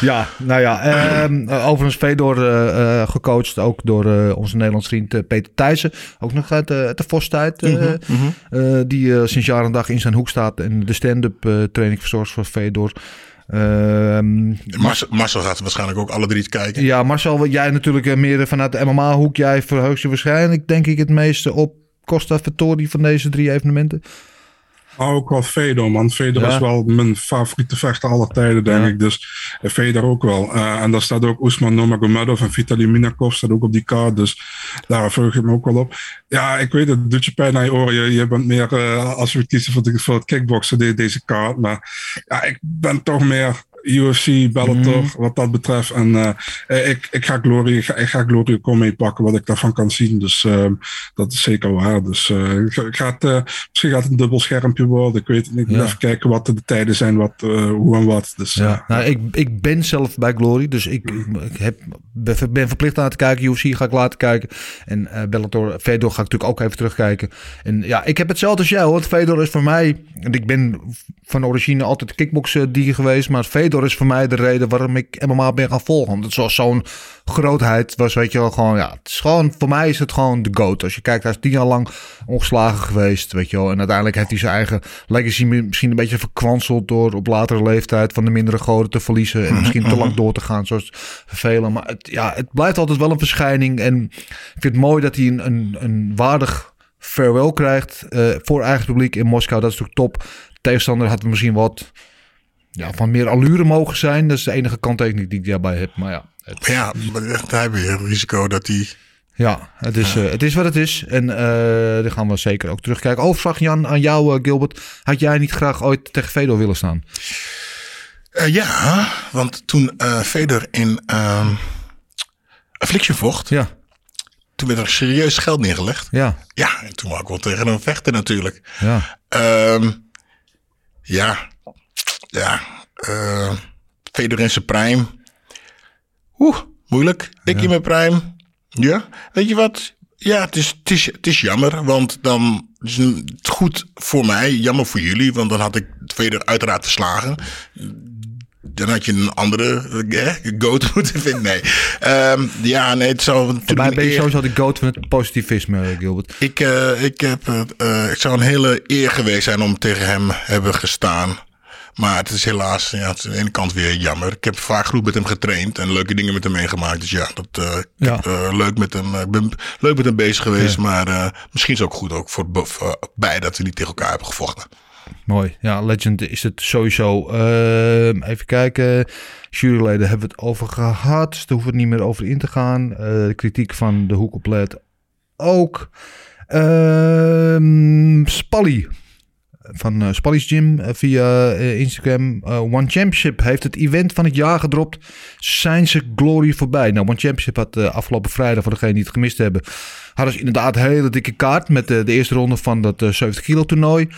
S3: Ja, nou ja. ehm, eh, overigens Fedor eh, gecoacht ook door onze Nederlands vriend Peter Thijssen. Ook nog uit, de- de Vos-tijd. eh, eh, die sinds jaar en dag in zijn hoek staat en de stand-up training verzorgt voor Fedor. Ehm,
S4: Marcel, Marcel gaat waarschijnlijk ook alle drie kijken.
S3: ja, Marcel, jij natuurlijk eh, meer vanuit de MMA-hoek. Jij verheugt je waarschijnlijk, denk ik, het meeste op Costa Vittori van deze drie evenementen.
S5: Maar ook wel Fedor, man. Fedor
S3: Ja.
S5: is wel mijn favoriete vechter aller tijden, denk
S3: Ja.
S5: ik. Dus eh, Fedor ook wel. Eh, en daar staat ook Usman Nurmagomedov en Vitaly Minakov staat ook op die kaart. Dus daar verheug ik me ook wel op. Ja, ik weet het, doet je pijn naar je oren. Je, bent meer, eh, als we kiezen voor, de, voor het kickboksen, de- deze kaart. Maar ja, ik ben toch meer UFC, Bellator,
S3: Mhm.
S5: wat dat betreft. En eh, eh, ik, ik ga Glory, ik ga, ik ga Glory ook mee pakken, wat ik daarvan kan zien. Dus ehm, dat is zeker waar. Dus het, eh, misschien gaat het een dubbel schermpje worden. Ik weet het niet. Ik moet
S3: Ja.
S5: Even kijken wat de tijden zijn, wat, hoe en wat. Dus
S3: Ja, nou, ik, ik ben zelf bij Glory, dus ik, ik heb, ben, verplicht aan te kijken. UFC ga ik laten kijken. En Bellator, Fedor ga ik natuurlijk ook even terugkijken. En ja, ik heb hetzelfde als jou. Want Fedor is voor mij, en ik ben van origine altijd kickboksen die geweest. Maar Fedor is voor mij de reden waarom ik MMA ben gaan volgen. Het was zo'n grootheid was, weet je wel, gewoon, ja, het is gewoon, voor mij is het gewoon de GOAT. Als je kijkt, hij is tien jaar lang ongeslagen geweest, weet je wel. En uiteindelijk heeft hij zijn eigen legacy misschien een beetje verkwanseld door op latere leeftijd van de mindere goden te verliezen. En misschien te lang door te gaan, zoals velen. Maar het, ja, het blijft altijd wel een verschijning. En ik vind het mooi dat hij een, een, een waardig farewell krijgt eh, voor eigen publiek in Moskou. Dat is natuurlijk top. Tegenstander had misschien wat ja, van meer allure mogen zijn. Dat is de enige kanttekening die ik daarbij heb. Maar ja, het,
S4: ja, hij heeft weer het risico dat hij...
S3: ja, het is, eh, het is wat het is. En eh daar gaan we zeker ook terugkijken. Overvraag Jan aan jou, eh, Gilbert. Had jij niet graag ooit tegen Fedor willen staan?
S4: Ja, want toen Fedor in ehm Affliction vocht,
S3: Ja.
S4: toen werd er serieus geld neergelegd.
S3: Ja,
S4: Ja, en toen wou ik wel tegen hem vechten natuurlijk.
S3: ja.
S4: Ehm, ja, ja. eh Fedor in zijn prime. Oeh, moeilijk. Ik in mijn prime. Ja, weet je wat? Ja, het is, het is, het is jammer, want dan is het goed voor mij, jammer voor jullie, want dan had ik Fedor uiteraard verslagen. Dan had je een andere eh, goat moeten vinden. Nee. Ehm, ja, nee, het zou natuurlijk een
S3: ben je
S4: eer-
S3: sowieso de goat van het positivisme, Gilbert.
S4: ik, eh, ik, heb, het, ik zou een hele eer geweest zijn om tegen hem hebben gestaan. Maar het is helaas ja, het is aan de ene kant weer jammer. Ik heb vaak goed met hem getraind en leuke dingen met hem meegemaakt. Dus ja, dat, eh,
S3: Ja.
S4: eh, leuk met hem, ik ben leuk met hem bezig geweest. Maar eh, misschien is het ook goed ook voor, voor bij dat we niet tegen elkaar hebben gevochten.
S3: Mooi. Ja, Legend is het sowieso. Ehm, even kijken. Juryleden hebben we het over gehad. Dus daar hoeven we het niet meer over in te gaan. Eh, de kritiek van de hoekoplet ook. Ehm Spally. Van Spally's Gym eh, via eh, Instagram. One Championship heeft het event van het jaar gedropt. Zijn ze glory voorbij? Nou, One Championship had afgelopen vrijdag, voor degenen die het gemist hebben, hadden ze inderdaad een hele dikke kaart met de eerste ronde van dat eh, 70 kilo toernooi.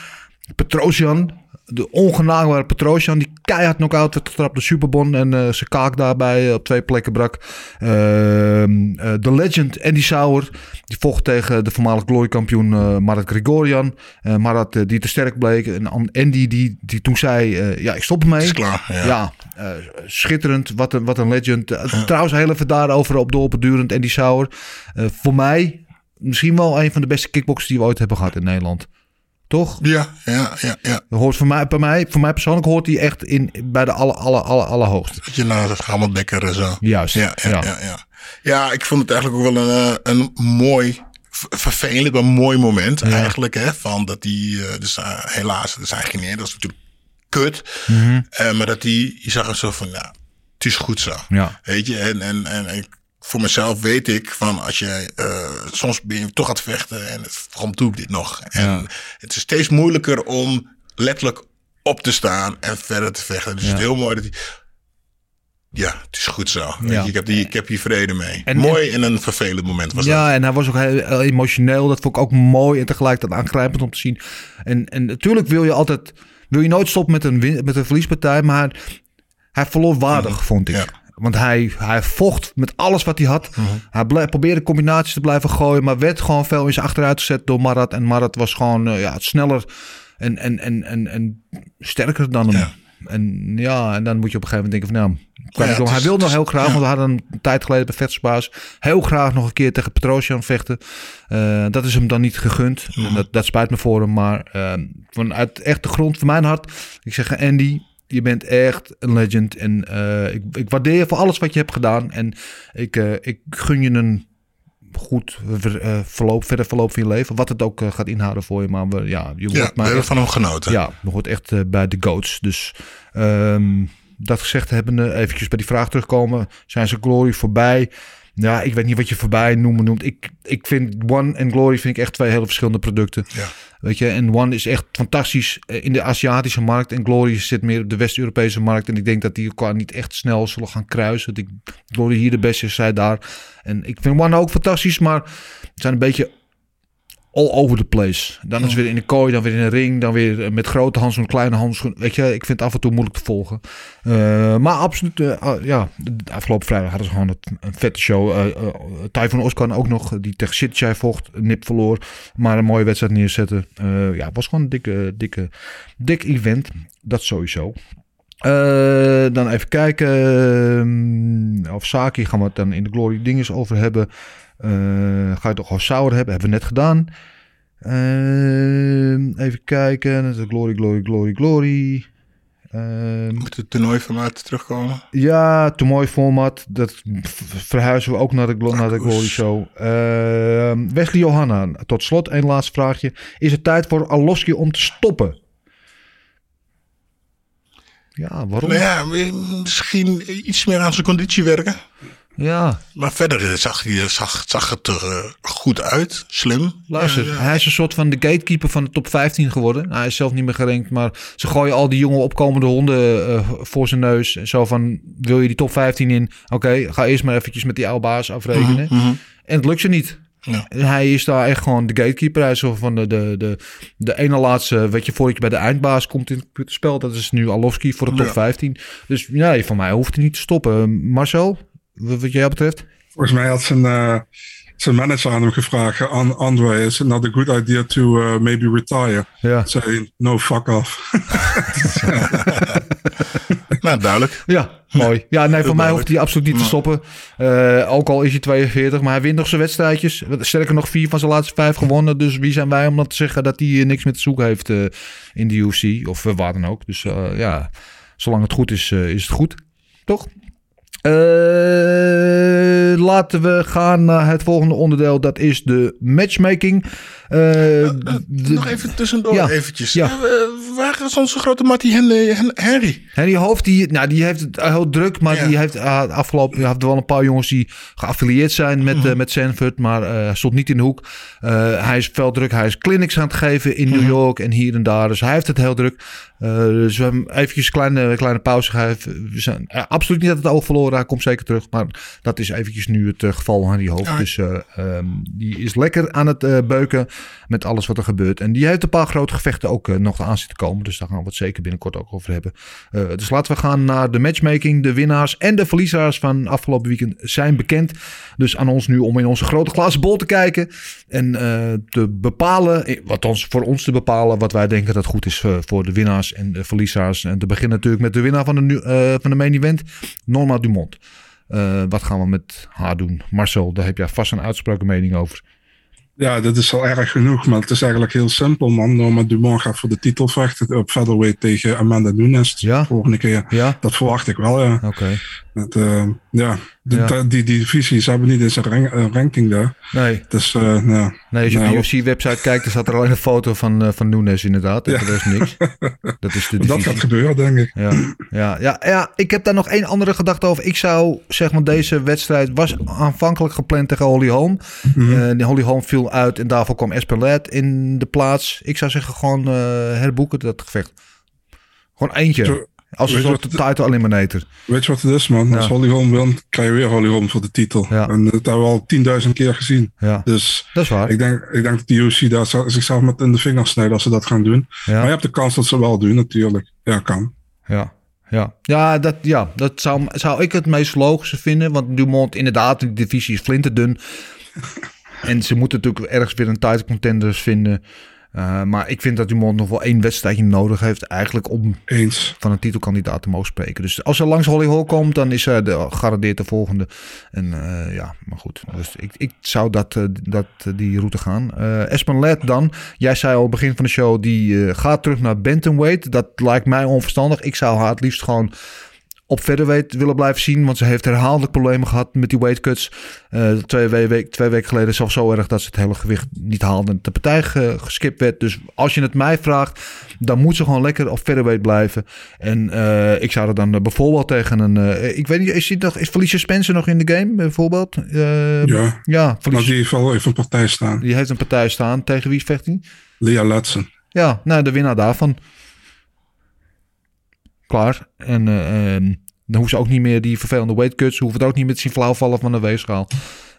S3: Petrosian, de ongenaakbare Petrosian, die keihard knock-out werd getrapt door Superbon en eh zijn kaak daarbij eh, op twee plekken brak. Ehm, eh, De legend Andy Sauer, die vocht tegen de voormalig gloriekampioen eh Marat Gregorian. Marat die te sterk bleek en An- Andy die, die toen zei, ja ik stop ermee.
S4: Is klaar. Ja.
S3: Ja, schitterend. Wat een, wat een legend. Trouwens, heel even daarover op doorpedurend. Andy Sauer. Voor mij misschien wel een van de beste kickboxers die we ooit hebben gehad in Nederland. Toch?
S4: Ja, ja, ja, ja.
S3: Hoort voor, mij, bij mij, voor mij persoonlijk hoort hij echt in, bij de aller, aller, aller, allerhoogste.
S4: Dat je naar het allemaal dekker en zo.
S3: Juist,
S4: Ja, ja,
S3: ja.
S4: ja. Ja, ja. ik vond het eigenlijk ook wel een, eh, een mooi, vervelend, maar mooi moment eigenlijk. Hè, van dat die, eh, dus eh, helaas, dat is eigenlijk niet, dat is natuurlijk kut.
S3: Mhm.
S4: Maar dat die, je zag het zo van, ja, het is goed zo.
S3: Ja.
S4: Weet je, en, en, en, en voor mezelf weet ik van als je eh, soms ben je toch aan het vechten en het, waarom doe ik dit nog? En het is steeds moeilijker om letterlijk op te staan en verder te vechten. Dus het is heel mooi dat hij. Ja, het is goed zo. Weet
S3: Ja.
S4: je, ik, heb die, ik heb hier vrede mee.
S3: En-
S4: mooi en een vervelend moment was dat.
S3: Ja, en hij was ook heel, emotioneel. Dat vond ik ook mooi en tegelijkertijd aangrijpend om te zien. En, en natuurlijk wil je altijd, wil je nooit stoppen met een, met een verliespartij, maar hij verloor waardig, vond ik.
S4: Ja.
S3: Want hij, hij vocht met alles wat hij had. Hij ble- probeerde combinaties te blijven gooien, maar werd gewoon veel in zijn achteruit gezet door Marat. En Marat was gewoon eh, ja, sneller en, en, en, en, en sterker dan hem.
S4: Ja.
S3: En ja, en dan moet je op een gegeven moment denken van nou,
S4: Ja,
S3: hij wil nog heel graag,
S4: ja.
S3: want we hadden een tijd geleden bij Vetsbaas heel graag nog een keer tegen Petrosian vechten. Eh, dat is hem dan niet gegund. En dat, dat spijt me voor hem, maar eh, vanuit echt de grond van mijn hart, ik zeg Andy, je bent echt een legend en eh, ik, ik waardeer je voor alles wat je hebt gedaan en ik, eh, ik gun je een goed ver- eh, verloop, verder verloop van je leven, wat het ook gaat inhouden voor je, maar we, ja, je wordt
S4: we
S3: maar
S4: hebben
S3: echt
S4: van hem genoten.
S3: ja, nog wordt echt bij de goats. Dus ehm, dat gezegd hebben, eventjes bij die vraag terugkomen. Zijn ze Glory voorbij? Ja, ik weet niet wat je voorbij noemen noemt. Ik, ik vind One en Glory vind ik echt twee hele verschillende producten.
S4: Ja.
S3: Weet je, en One is echt fantastisch eh, in de Aziatische markt. En Glory zit meer op de West-Europese markt. En ik denk dat die elkaar niet echt snel zullen gaan kruisen. Dat ik Glory hier de beste is, zij daar. En ik vind One ook fantastisch, maar het zijn een beetje all over the place. Dan is weer in de kooi, dan weer in een ring, dan weer met grote handschoenen, kleine handschoenen. Weet je, ik vind het af en toe moeilijk te volgen. Eh, maar absoluut, eh, ah, ja, de afgelopen vrijdag hadden ze gewoon het, een vette show. Typhoon Oscar ook nog, die tegen Sitchai vocht, nip verloor, maar een mooie wedstrijd neerzetten. Eh, ja, het was gewoon een dikke, dikke, dik event. Dat sowieso. Uh, dan even kijken. Of Saki gaan we het dan in de Glory dinges over hebben. Uh, ga je toch gewoon Sauer hebben? Hebben we net gedaan. Uh, even kijken. Glory, Glory, Glory, Glory.
S4: Uh, Moet het toernooiformaat terugkomen?
S3: Ja, toernooiformat. Dat verhuizen we ook naar de, naar de Glory Show. Uh, Wesley Johanna, tot slot een laatste vraagje. Is het tijd voor Aloski om te stoppen? Ja, waarom?
S4: Nou ja, misschien iets meer aan zijn conditie werken.
S3: Ja.
S4: Maar verder zag, hij, zag, zag het er uh, goed uit. Slim.
S3: Luister, ja, ja. hij is een soort van de gatekeeper van de top 15 geworden. Hij is zelf niet meer gerankt, maar ze gooien al die jonge opkomende honden uh, voor zijn neus. Zo van, wil je die top 15 in? Oké, okay, ga eerst maar eventjes met die oude baas afrekenen.
S4: Mm -hmm.
S3: En het lukt ze niet.
S4: Ja.
S3: Hij is daar echt gewoon de gatekeeper. Hij is zo van de, de, de, de ene laatste, weet je, voordat je bij de eindbaas komt in het computerspel. Dat is nu Alowski voor de top
S4: Ja.
S3: 15. Dus ja, van mij hoeft hij niet te stoppen. Marcel, wat jij betreft?
S5: Volgens mij had zijn, eh, zijn manager aan hem gevraagd. An Andre, is it not a good idea to uh, maybe retire?
S3: Ja.
S5: Zei, no, fuck off.
S4: Nou, duidelijk.
S3: Ja, mooi. Ja, nee, voor mij hoeft hij absoluut niet te stoppen. Eh, ook al is hij 42, maar hij wint nog zijn wedstrijdjes. Sterker nog, vier van zijn laatste vijf gewonnen. Dus wie zijn wij om dan te zeggen dat hij eh, niks meer te zoeken heeft eh, in de UFC of eh, waar dan ook. Dus eh, ja, zolang het goed is, eh, is het goed. Toch? Eh, laten we gaan naar het volgende onderdeel. Dat is de matchmaking. Eh, de-
S4: Nog even tussendoor
S3: Ja.
S4: eventjes.
S3: Ja.
S4: Eh, eh, waar is onze grote Mattie Henry? Hen- Henry?
S3: Henry Hoofd, die, nou, die heeft het heel druk, maar
S4: Ja.
S3: die heeft uh, afgelopen jaar wel een paar jongens die geaffilieerd zijn met, eh, met Sanford, maar eh, stond niet in de hoek. Eh, hij is veel druk, hij is clinics aan het geven in New York en hier en daar, dus hij heeft het heel druk. Eh, dus we hebben eventjes een kleine, kleine pauze gegeven. We zijn eh, absoluut niet uit het oog verloren, hij komt zeker terug, maar dat is eventjes nu het eh, geval Henry Hoofd.
S4: Ja.
S3: Dus eh, ehm, die is lekker aan het eh, beuken met alles wat er gebeurt. En die heeft een paar grote gevechten ook eh, nog aan zitten komen, dus daar gaan we het zeker binnenkort ook over hebben. Eh, dus laten we gaan naar de matchmaking. De winnaars en de verliezers van afgelopen weekend zijn bekend. Dus aan ons nu om in onze grote glazen bol te kijken. En eh, te bepalen, eh, ons, voor ons te bepalen, wat wij denken dat goed is voor de winnaars en de verliezers. En te beginnen natuurlijk met de winnaar van de, van de main event, Norma Dumont. Wat gaan we met haar doen? Marcel, daar heb jij vast een uitspraken mening over.
S5: Ja, dat is al erg genoeg, maar het is eigenlijk heel simpel, man. Norma Dumont gaat voor de titel vechten op featherweight tegen Amanda Nunes de
S3: Ja?
S5: volgende keer.
S3: Ja?
S5: Dat verwacht ik wel, ja.
S3: Oké.
S5: Dat, eh, ja, de-
S3: Ja.
S5: de- die, die divisies hebben niet eens een rank- een ranking daar.
S3: Nee.
S5: Dus, nou,
S3: Nee, als je op
S5: nou,
S3: de UFC-website kijkt, dan staat er alleen een foto van, eh van Nunes inderdaad.
S5: Ja.
S3: de rest niks. Dat is de
S5: dat gaat gebeuren, denk ik.
S3: Ja, ja, ja, ja, ik heb daar nog één andere gedachte over. Ik zou, zeg maar, deze wedstrijd was aanvankelijk gepland tegen Holly Holm. Die Holly Holm viel uit en daarvoor kwam Esperlet in de plaats. Ik zou zeggen, gewoon herboeken dat gevecht. Gewoon eentje.
S5: Zo-
S3: Als een soort title eliminator.
S5: Weet je wat het is, man? Als
S3: Ja.
S5: Holly Holm wint, krijg je weer Holly Holm voor de titel.
S3: Ja.
S5: En dat hebben we al 10.000 keer gezien.
S3: Ja,
S5: Dus
S3: dat is waar.
S5: ik denk, ik denk dat de UFC daar zichzelf met in de vingers snijden als ze dat gaan doen. Maar je hebt de kans dat ze wel doen, natuurlijk. Ja, kan.
S3: ja, ja. ja, dat, ja, dat zou, zou ik het meest logische vinden. Want Dumont, inderdaad, die divisie is flinterdun. En ze moeten natuurlijk ergens weer een title contenders vinden. Uh, maar ik vind dat Dumont nog wel één wedstrijdje nodig heeft. Eigenlijk om
S5: Eens.
S3: van een titelkandidaat te mogen spreken. Dus als ze langs Holly Hall komt, dan is zij de, garandeerd de volgende. En uh, ja, maar goed. Dus ik, ik zou dat, uh, dat, die route gaan. Uh, Espen Led dan. Jij zei al begin van de show, die gaat terug naar Bantamweight. Dat lijkt mij onverstandig. Ik zou haar het liefst gewoon op featherweight willen blijven zien. Want ze heeft herhaaldelijk problemen gehad met die weight cuts. Uh, twee, week, twee weken geleden zelfs zo erg dat ze het hele gewicht niet haalde. En de partij ge, geskipt werd. Dus als je het mij vraagt, dan moet ze gewoon lekker op featherweight blijven. En uh, ik zou er dan bijvoorbeeld tegen een... Uh, ik weet niet, is, nog, is Felicia Spencer nog in de game bijvoorbeeld?
S5: Ja,
S3: ja
S5: Felicia, die heeft wel even een partij staan.
S3: Die heeft een partij staan. Tegen wie vecht hij?
S5: Lea Letsen.
S3: Ja, nou de winnaar daarvan. Klaar. En uh, um, dan hoeft ze ook niet meer die vervelende weight cuts. Ze hoeven het ook niet met zien flauwvallen van de weegschaal.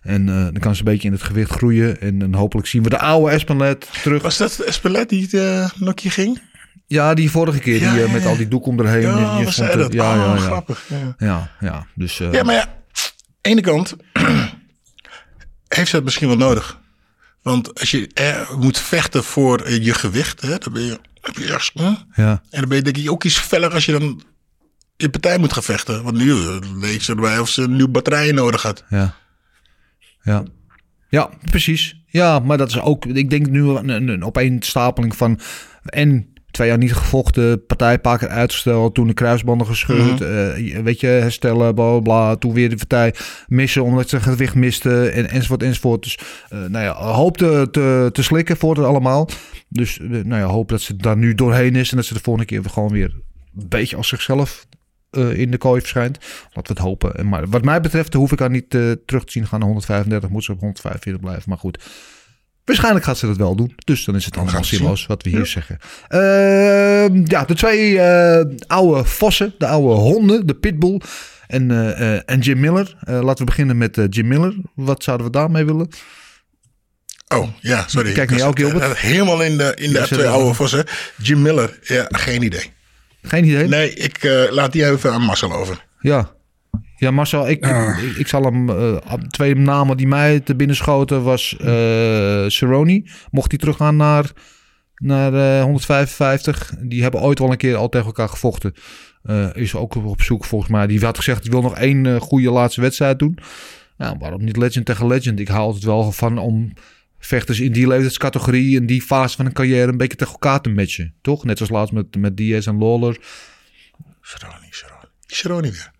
S3: En uh, dan kan ze een beetje in het gewicht groeien. En dan hopelijk zien we de oude Espelet terug.
S4: Was dat Espelet die uh, nokje ging?
S3: Ja, die vorige keer.
S4: Ja,
S3: die
S4: ja,
S3: met
S4: ja.
S3: al die doek om erheen.
S4: Ja, dat?
S3: Ja,
S4: oh,
S3: ja, ja.
S4: grappig. Ja,
S3: ja. dus,
S4: ja maar ja, ene kant heeft ze het misschien wel nodig. Want als je er moet vechten voor je gewicht, hè, dan ben je, heb je
S3: ja.
S4: En dan ben je denk ik ook iets feller als je dan je partij moet gaan vechten. Want nu leek ze erbij of ze een nieuw batterij nodig had.
S3: Ja. Ja. Ja, precies. Ja, maar dat is ook, ik denk nu een, een, een opeenstapeling van en twee jaar niet gevochten, partij een paar keer uitgesteld, toen de kruisbanden gescheurd, mm -hmm. uh, weet je, herstellen, bla, bla toen weer de partij missen omdat ze gewicht miste en enzovoort enzovoort. Dus uh, nou ja, hoop te, te, te slikken voor het allemaal. Dus uh, nou ja, hoop dat ze daar nu doorheen is en dat ze de volgende keer gewoon weer een beetje als zichzelf uh, in de kooi verschijnt. Laten we het hopen. En maar wat mij betreft hoef ik haar niet uh, terug te zien gaan naar 135. Moet ze op 145 blijven. Maar goed. Waarschijnlijk gaat ze dat wel doen. Dus dan is het allemaal zinloos wat we hier ja. zeggen. Uh, ja, de twee oude vossen. De oude honden. De pitbull. En, en Jim Miller. laten we beginnen met Jim Miller. Wat zouden we daarmee willen?
S4: Oh, ja, sorry.
S3: Kijk naar jou, Gilbert.
S4: Helemaal in de, in de
S3: Ja,
S4: twee oude vossen. Jim Miller, ja, geen idee.
S3: Geen idee?
S4: Nee, ik eh, laat die even aan Marcel over.
S3: Ja. Ja, Marcel, ik,
S5: Ah.
S3: ik, ik zal hem... eh, twee namen die mij te binnen schoten was eh Cerrone. Mocht hij teruggaan naar, naar eh, 155. Die hebben ooit wel een keer al tegen elkaar gevochten. Eh, is ook op zoek volgens mij. Die had gezegd, ik wil nog één eh, goede laatste wedstrijd doen. Nou, waarom niet legend tegen legend? Ik hou het wel van om vechters in die leeftijdscategorie... en die fase van een carrière een beetje tegen elkaar te matchen. Toch? Net als laatst met, met Diaz en Lawler.
S4: Cerrone, Cerrone. Cerrone weer.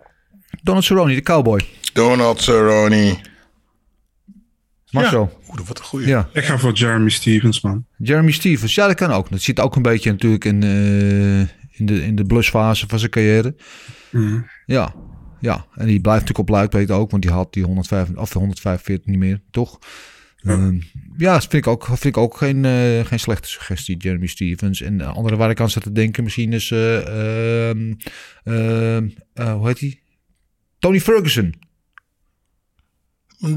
S3: Donald Cerrone, de cowboy.
S4: Donald Cerrone.
S3: Marcel.
S4: Ja. Oeh, wat een goeie.
S3: Ja.
S5: Ik ga voor Jeremy Stevens, man.
S3: Jeremy Stevens, ja, dat kan ook. Dat zit ook een beetje natuurlijk in, eh, in, de, in de blusfase van zijn carrière.
S5: Mhm.
S3: Ja, ja. En die blijft natuurlijk op luik weten ook, want die had die 105, of 145 niet meer, toch? Ja, ja dat vind ik ook, vind ik ook geen, eh, geen slechte suggestie, Jeremy Stevens. En de andere waar ik aan zat te denken misschien is, eh, ehm, ehm, eh, hoe heet die? Tony Ferguson.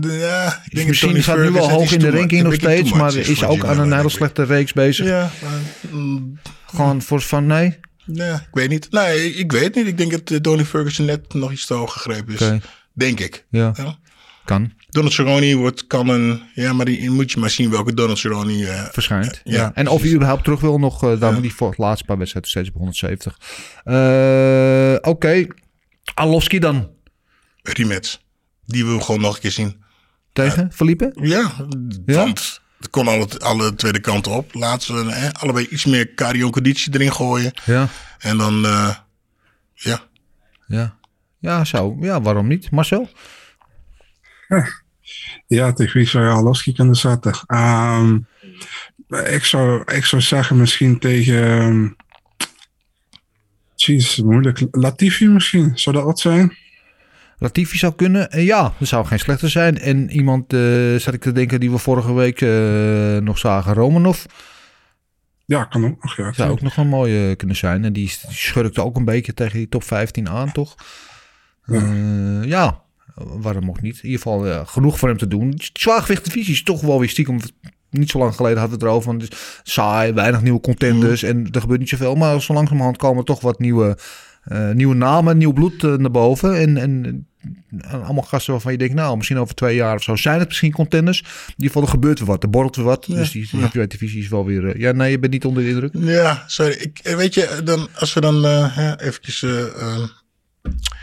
S4: Ja, ik
S3: Is
S4: denk
S3: misschien
S4: Tony
S3: staat nu wel hoog
S4: is
S3: in de ranking nog steeds, maar is ook aan een hele slechte reeks bezig.
S4: Ja, maar, mm,
S3: Gewoon voor van nee.
S4: ja, ik weet niet. Nee, ik weet niet. Ik denk dat eh, Tony Ferguson net nog iets te hoog gegrepen is. Denk ik.
S3: Ja,
S4: Ja.
S3: kan.
S4: Donald Cerrone wordt, kan een... Ja, maar die moet je maar zien welke Donald Cerrone... eh,
S3: verschijnt.
S4: Ja,
S3: Ja, En of hij überhaupt terug wil nog, uh, daar moet hij voor het laatste paar wedstrijden steeds op 170. Eh, Oké, Alowski dan
S4: rematch. Die wil we gewoon nog een keer zien.
S3: tegen Felipe?
S4: Ja,
S3: Ja?
S4: want het kon alle, alle tweede kanten op. Laten we hè, allebei iets meer cardio-conditie erin gooien.
S3: Ja,
S4: En dan, eh, ja.
S3: ja. Ja, zo. Ja, waarom niet? Marcel?
S5: Ja, tegen wie zou je Alaski kunnen zetten? Ehm, ik, zou, ik zou zeggen misschien tegen... ehm, Jeez, moeilijk. Latifi misschien, zou dat wat zijn?
S3: Latifi zou kunnen. Eh, ja, dat zou geen slechter zijn. En iemand, eh zat ik te denken, die we vorige week eh, nog zagen, Romanov.
S5: Ja, kan ook nog. Ja,
S3: Zou ook nog een mooie kunnen zijn. En die, die schurkte ook een beetje tegen die top 15 aan, toch? Ja, ja waarom ook niet? In ieder geval eh, genoeg voor hem te doen. Zwaargewichtdivisie is toch wel weer stiekem... Niet zo lang geleden hadden we het erover. van, Het is saai, weinig nieuwe contenders. En er gebeurt niet zoveel. Maar zo langzamerhand komen er toch wat nieuwe, uh, nieuwe namen, nieuw bloed uh, naar boven. En, en, en, allemaal gasten waarvan je denkt... nou, misschien over twee jaar of zo zijn het misschien contenders. In ieder geval, er gebeurt weer wat. Er borrelt weer wat. Ja, dus die ja. divisie is wel weer... Ja, nee, je bent niet onder de indruk?
S4: Ja, sorry. Ik, weet je, dan, als we dan eventjes...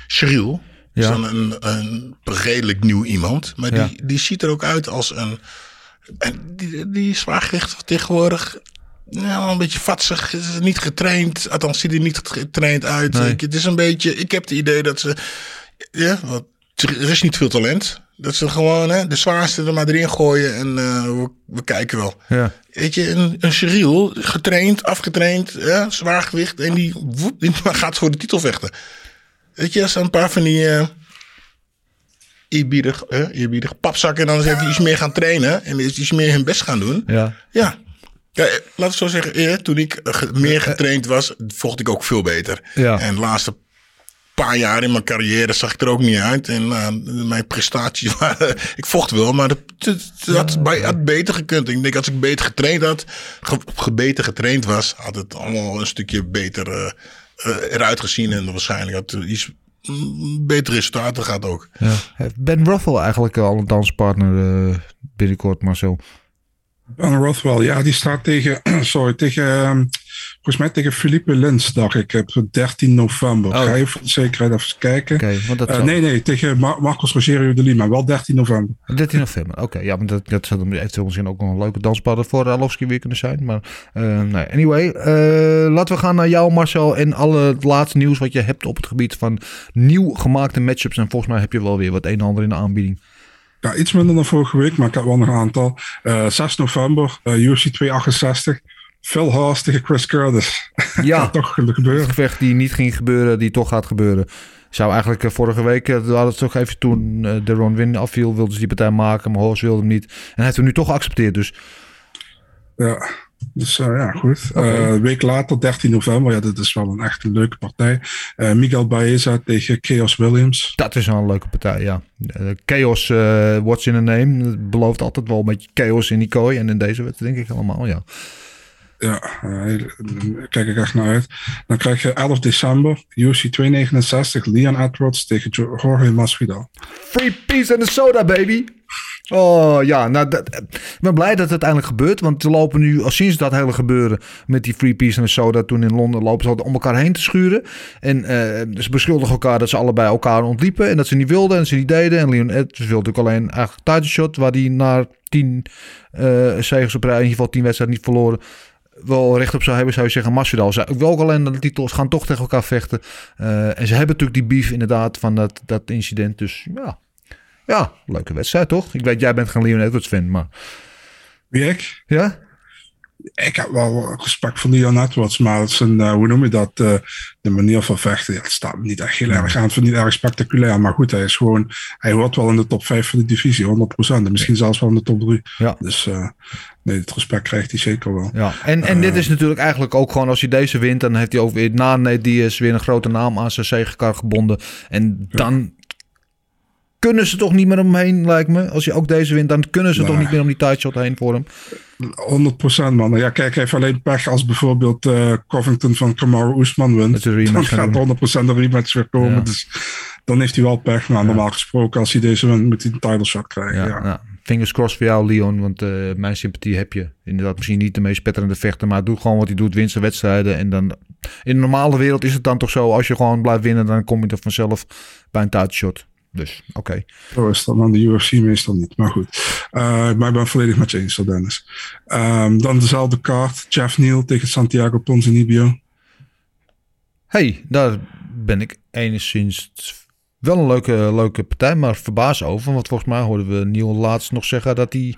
S4: Cheryl... Ja. Is dan een, een redelijk nieuw iemand. Maar die, ja. die ziet er ook uit als een. En die, die is zwaargewicht tegenwoordig. Nou, een beetje vatsig. Is niet getraind. Althans, ziet er niet getraind uit. Nee. Ik, het is een beetje. Ik heb het idee dat ze. Ja, wat, er is niet veel talent. Dat ze gewoon hè, de zwaarste er maar erin gooien. En uh, we, we, kijken wel.
S3: Ja.
S4: Weet je, een, een Cyril, getraind, afgetraind, ja, zwaargewicht. En die, woep, die gaat voor de titel vechten. Weet je, als een paar van die uh, eerbiedig, uh, eerbiedig papzakken dan even iets meer gaan trainen en iets meer hun best gaan doen.
S3: Ja.
S4: Ja. ja laat ik zo zeggen, eh, toen ik meer getraind was, vocht ik ook veel beter.
S3: Ja.
S4: En de laatste paar jaar in mijn carrière zag ik er ook niet uit. En uh, mijn prestaties waren, ik vocht wel, maar het had, bij, had beter gekund. Ik denk als ik beter getraind had, ge, beter getraind was, had het allemaal een stukje beter eruit gezien. En waarschijnlijk had iets betere resultaten gaat ook.
S3: Ja. Ben Rothwell eigenlijk al een danspartner uh, binnenkort, Marcel?
S5: Ben Rothwell, ja, die staat tegen, sorry, tegen, um, volgens mij tegen Philippe Lins, dacht ik, op 13 november. Oh. Ga je voor de zekerheid even kijken.
S3: Okay, want dat
S5: uh, nee, nee, tegen Mar Marcos Rogerio de Lima, wel 13 november.
S3: 13 november, oké. Okay, ja, maar dat, dat zou eventueel misschien ook nog een leuke danspartner voor Arlovski weer kunnen zijn. Maar uh, nee, anyway, uh, laten we gaan naar jou Marcel en alle het laatste nieuws wat je hebt op het gebied van nieuw gemaakte matchups. En volgens mij heb je wel weer wat een en ander in de aanbieding.
S5: Ja, iets minder dan vorige week, maar ik heb wel nog een aantal. Uh, 6 november, uh, UFC 268. Phil Haas tegen Chris Curtis.
S3: Ja,
S5: toch gebeuren.
S3: Een gevecht die niet ging gebeuren, die toch gaat gebeuren. Zou eigenlijk uh, vorige week, uh, hadden het toch even toen de Ron Win afviel, wilden ze die partij maken, maar Haas wilde hem niet. En hij heeft hem nu toch geaccepteerd, dus.
S5: Ja. Dus eh, ja, goed. Eh, week later, 13 november, ja, dat is wel een echt een leuke partij. Eh, Miguel Baeza tegen Chaos Williams.
S3: Dat is wel een leuke partij, ja. Chaos, what's in a name. Belooft altijd wel een beetje chaos in die kooi. En in deze wedstrijd denk ik allemaal, ja.
S5: Ja, daar kijk ik echt naar uit. Dan krijg je 11 december, UFC 269, Leon Edwards tegen Jo- Jorge Masvidal.
S3: Free peace and a soda, baby. Oh ja, nou, dat, ik ben blij dat het uiteindelijk gebeurt. Want ze lopen nu, al sinds dat hele gebeuren met die Free Peace en Soda toen in Londen, lopen ze om elkaar heen te schuren. En eh, ze beschuldigen elkaar dat ze allebei elkaar ontliepen. En dat ze niet wilden en ze niet deden. En Leon Edwards wilde natuurlijk alleen eigenlijk title shot, waar hij na tien eh zegens op rij, in ieder geval tien wedstrijden niet verloren, wel recht op zou hebben, zou je zeggen. Masvidal ik wil ook alleen de titels gaan toch tegen elkaar vechten. Eh, en ze hebben natuurlijk die beef inderdaad van dat, dat incident. Dus ja, ja, leuke wedstrijd toch? Ik weet, jij bent geen Leon Edwards fan, maar
S5: Wie ik?
S3: ja?
S5: Ik heb wel respect voor Leon Edwards, maar het is een, eh, hoe noem je dat? eh, de manier van vechten, ja, het staat me niet echt heel erg aan. Het niet erg spectaculair, maar goed, hij is gewoon, hij hoort wel in de top 5 van de divisie, 100%. En misschien zelfs wel in de top 3.
S3: Ja.
S5: Dus eh, nee, het respect krijgt hij zeker wel.
S3: Ja, en, en dit is natuurlijk eigenlijk ook gewoon als hij deze wint, dan heeft hij ook weer na Nate Diaz weer een grote naam aan zijn zegekar gebonden. En dan kunnen ze toch niet meer omheen, lijkt me. Als je ook deze wint, dan kunnen ze toch niet meer om die title shot heen voor hem.
S5: 100% man. Ja, kijk, hij heeft alleen pech als bijvoorbeeld eh, Covington van Kamaru Usman wint. Dan gaat
S3: doen.
S5: 100% een rematch weer komen.
S3: Ja.
S5: Dus dan heeft hij wel pech. Maar normaal gesproken, als hij deze wint, moet hij een title shot krijgen.
S3: Ja,
S5: Ja,
S3: nou, fingers crossed voor jou, Leon. Want eh, mijn sympathie heb je. Inderdaad, misschien niet de meest spetterende vechter. Maar doe gewoon wat hij doet. Wint zijn wedstrijden. En dan in de normale wereld is het dan toch zo. Als je gewoon blijft winnen, dan kom je er vanzelf bij een title shot. Dus, oké.
S5: Zo is dat dan de UFC meestal niet. Maar goed. Eh, maar ik ben volledig met je eens, Dennis. Ehm, dan dezelfde kaart. Jeff Neal tegen Santiago Ponzinibbio.
S3: hey, daar ben ik enigszins wel een leuke, leuke partij, maar verbaasd over. Want volgens mij hoorden we Neil laatst nog zeggen dat hij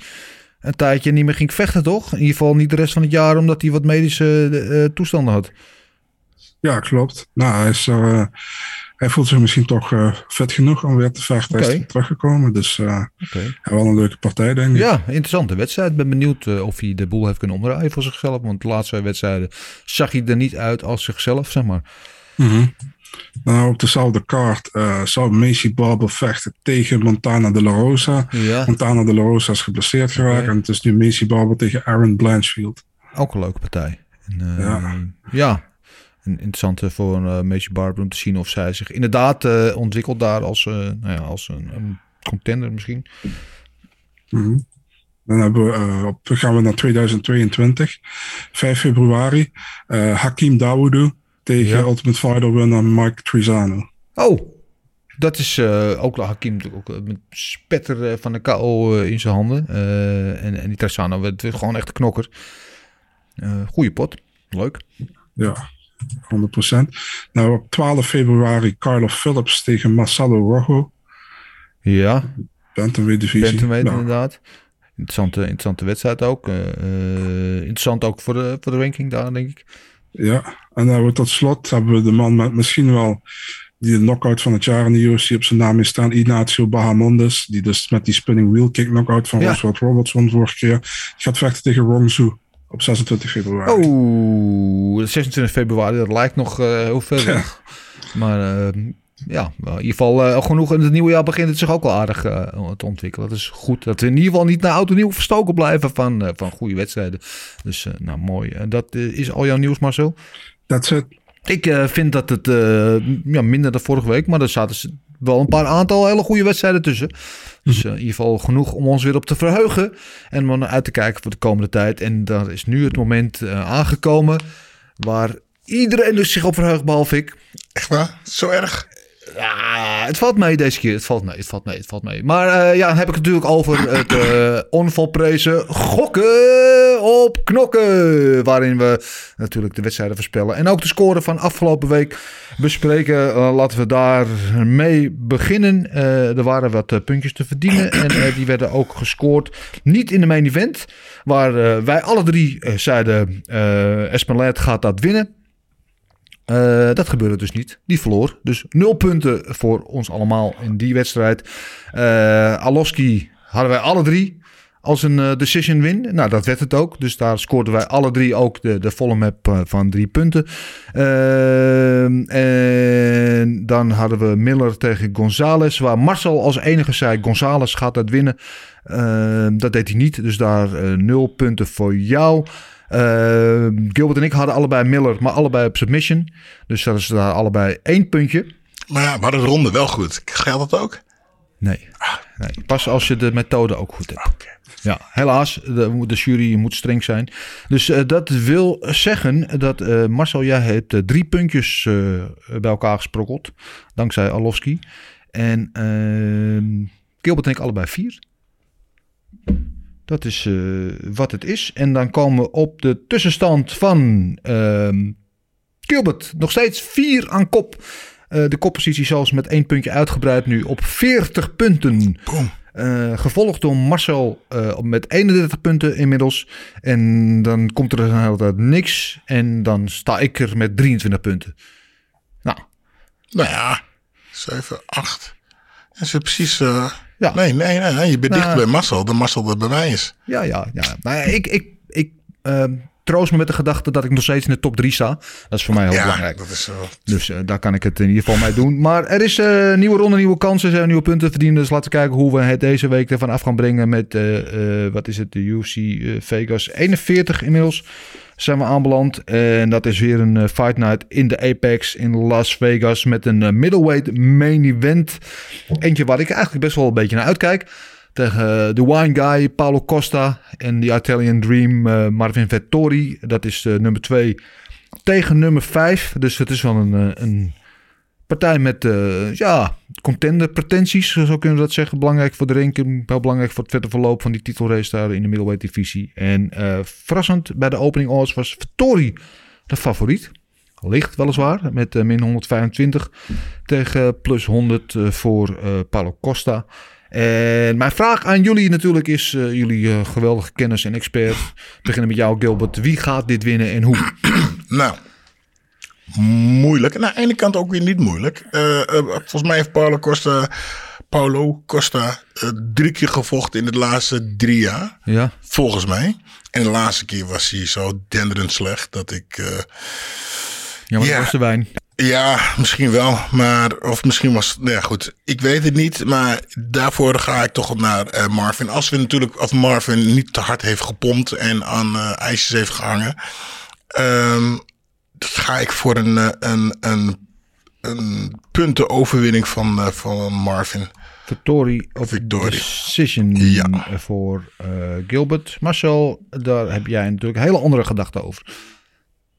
S3: een tijdje niet meer ging vechten, toch? In ieder geval niet de rest van het jaar, omdat hij wat medische eh, toestanden had.
S5: Ja, klopt. Nou, hij, is, er, eh, hij voelt zich misschien toch eh, fit genoeg om weer te vechten. Hij is
S3: Oké.
S5: weer teruggekomen. Dus eh,
S3: Oké.
S5: ja, wel een leuke partij, denk ik.
S3: Ja, interessante wedstrijd. Ik ben benieuwd eh, of hij de boel heeft kunnen omdraaien voor zichzelf. Want de laatste wedstrijden zag hij er niet uit als zichzelf, zeg maar.
S5: Mhm. Nou, op dezelfde kaart eh, zou Macy Barber vechten tegen Montana de la Rosa.
S3: Ja,
S5: Montana de la Rosa is geblesseerd geraakt. En het is nu Macy Barber tegen Aaron Blanchfield.
S3: ook een leuke partij. En, eh,
S5: Ja.
S3: ja. En interessant eh, voor uh, Macy Barber om te zien of zij zich inderdaad eh, ontwikkelt daar als, eh, nou ja, als een, een contender misschien.
S5: Mhm. Dan hebben we, eh, op, gaan we naar 2022. 5 februari. eh, Hakim Dawoudou tegen
S3: Ja.
S5: Ultimate Fighter winnaar Mike Trizano.
S3: Oh, dat is eh, ook Hakim natuurlijk ook eh, met spetter eh, van de KO eh, in zijn handen. Eh, en, en die Tressano werd gewoon echt een knokker. Eh goeie pot. Leuk.
S5: Ja, 100%. Nou, op 12 februari Carlo Phillips tegen Marcelo Rojo.
S3: Ja,
S5: Bantamweight divisie.
S3: Bantamweight
S5: Nou,
S3: inderdaad. Interessante, interessante wedstrijd ook. Eh, eh, interessant ook voor de, voor de ranking daar, denk ik.
S5: Ja, en dan hebben we tot slot hebben we de man met misschien wel die de knockout van het jaar in de UFC op zijn naam heeft staan, Ignacio Bahamondes, die dus met die spinning wheel kick knockout van
S3: Ja.
S5: Robertson vorige keer, gaat vechten tegen Rong Zhu op 26 februari.
S3: Oh, 26 februari, dat lijkt nog eh, heel ver weg. Maar eh, ja, in ieder geval eh, genoeg. In het nieuwe jaar begint het zich ook wel aardig te ontwikkelen. Dat is goed. Dat we in ieder geval niet naar oud en nieuw verstoken blijven van, van goede wedstrijden. Dus nou, mooi. En dat is al jouw nieuws, Marcel?
S5: That's it.
S3: Ik eh, vind dat het ja, minder dan vorige week, maar er zaten wel een paar aantal hele goede wedstrijden tussen. Dus eh, in ieder geval genoeg om ons weer op te verheugen en om naar uit te kijken voor de komende tijd. En daar is nu het moment eh, aangekomen waar iedereen dus zich op verheugt, behalve ik.
S4: Echt waar? Zo erg?
S3: Ja, het valt mee deze keer. Het valt mee, het valt mee, het valt mee. Maar eh, ja, dan heb ik het natuurlijk over het eh onvolprezen gokken op knokken. Waarin we natuurlijk de wedstrijden voorspellen. En ook de score van afgelopen week bespreken. Eh, laten we daar mee beginnen. Er waren wat puntjes te verdienen. En die werden ook gescoord. Niet in de main event. Waar wij alle drie zeiden... Espelet gaat dat winnen. Eh, dat gebeurde dus niet. Die verloor. Dus nul punten voor ons allemaal in die wedstrijd. Eh Aloski hadden wij alle drie. als een eh, decision win. Nou, dat werd het ook. Dus daar scoorden wij alle drie ook de, de volle map van drie punten. En dan hadden we Miller tegen Gonzales. Waar Marcel als enige zei: Gonzales gaat dat winnen. Dat deed hij niet. Dus daar nul punten voor jou. Ehm, Gilbert en ik hadden allebei Miller, maar allebei op submission. Dus dat is daar allebei één puntje.
S4: Maar ja, we hadden de ronde wel goed. Geldt dat ook?
S3: Nee. nee. Pas als je de methode ook goed hebt. Ja, helaas. De, de jury moet streng zijn. Dus eh, dat wil zeggen dat eh, Marcel, jij hebt eh, drie puntjes eh, bij elkaar gesprokkeld. Dankzij Alowski. En uh, Gilbert en ik allebei vier. Dat is eh, wat het is. En dan komen we op de tussenstand van ehm, Gilbert. Nog steeds vier aan kop. Eh, de koppositie zelfs met één puntje uitgebreid nu op 40 punten. Eh, gevolgd door Marcel met 31 punten inmiddels. En dan komt er een hele tijd niks. En dan sta ik er met 23 punten. Nou,
S4: Nou ja, 7, 8. Dat is precies... eh,
S3: Ja.
S4: Nee, nee, nee, nee. Je bent
S3: Nou.
S4: dichter bij Marcel dan Marcel dat bij mij is.
S3: ja, ja, ja. Nou ik, ik, ik ehm, troost me met de gedachte dat ik nog steeds in de top 3 sta. Dat is voor mij heel
S4: ja,
S3: belangrijk.
S4: dat is zo.
S3: Dus eh, daar kan ik het in ieder geval mee doen. Maar er is eh nieuwe ronde, nieuwe kansen. Zijn nieuwe punten verdienen. Dus laten we kijken hoe we het deze week ervan af gaan brengen. Met, eh, eh, wat is het, de UFC eh, Vegas 41 inmiddels zijn we aanbeland. En dat is weer een eh, fight night in de Apex in Las Vegas. Met een eh, middleweight main event. Eentje waar ik eigenlijk best wel een beetje naar uitkijk. Tegen eh, de Wine Guy, Paulo Costa. En de Italian Dream, Marvin Vettori. Dat is nummer 2 tegen nummer 5. Dus het is wel een, een partij met eh, ja, contender pretenties, zo kunnen we dat zeggen. Belangrijk voor de ranking, wel belangrijk voor het verder verloop van die titelrace daar in de middleweight divisie. En eh, verrassend bij de opening odds was Vittori de favoriet. Licht weliswaar, met eh, min 125 tegen plus 100 eh, voor Paulo Costa. En mijn vraag aan jullie natuurlijk is, jullie geweldige kennis en expert. Beginnen met jou Gilbert. Wie gaat dit winnen en hoe?
S4: Nou, moeilijk. En aan de ene kant ook weer niet moeilijk. Eh, eh, volgens mij heeft Paulo Costa, Paulo Costa eh, drie keer gevochten in de laatste drie jaar.
S3: Ja,
S4: Volgens mij. En de laatste keer was hij zo denderend slecht dat ik... eh,
S3: ja maar
S4: Ja.
S3: dat was de wijn.
S4: ja, misschien wel. Maar, of misschien was nou ja, goed. Ik weet het niet. Maar daarvoor ga ik toch naar eh, Marvin. Als we natuurlijk, of Marvin niet te hard heeft gepompt en aan ijsjes heeft gehangen. ehm, ga ik voor een, eh, een, een, een puntenoverwinning van, eh, van Marvin.
S3: Vittori of
S4: Vittori.
S3: decision
S4: Ja.
S3: voor eh, Gilbert. Marcel, daar heb jij natuurlijk hele andere gedachten over.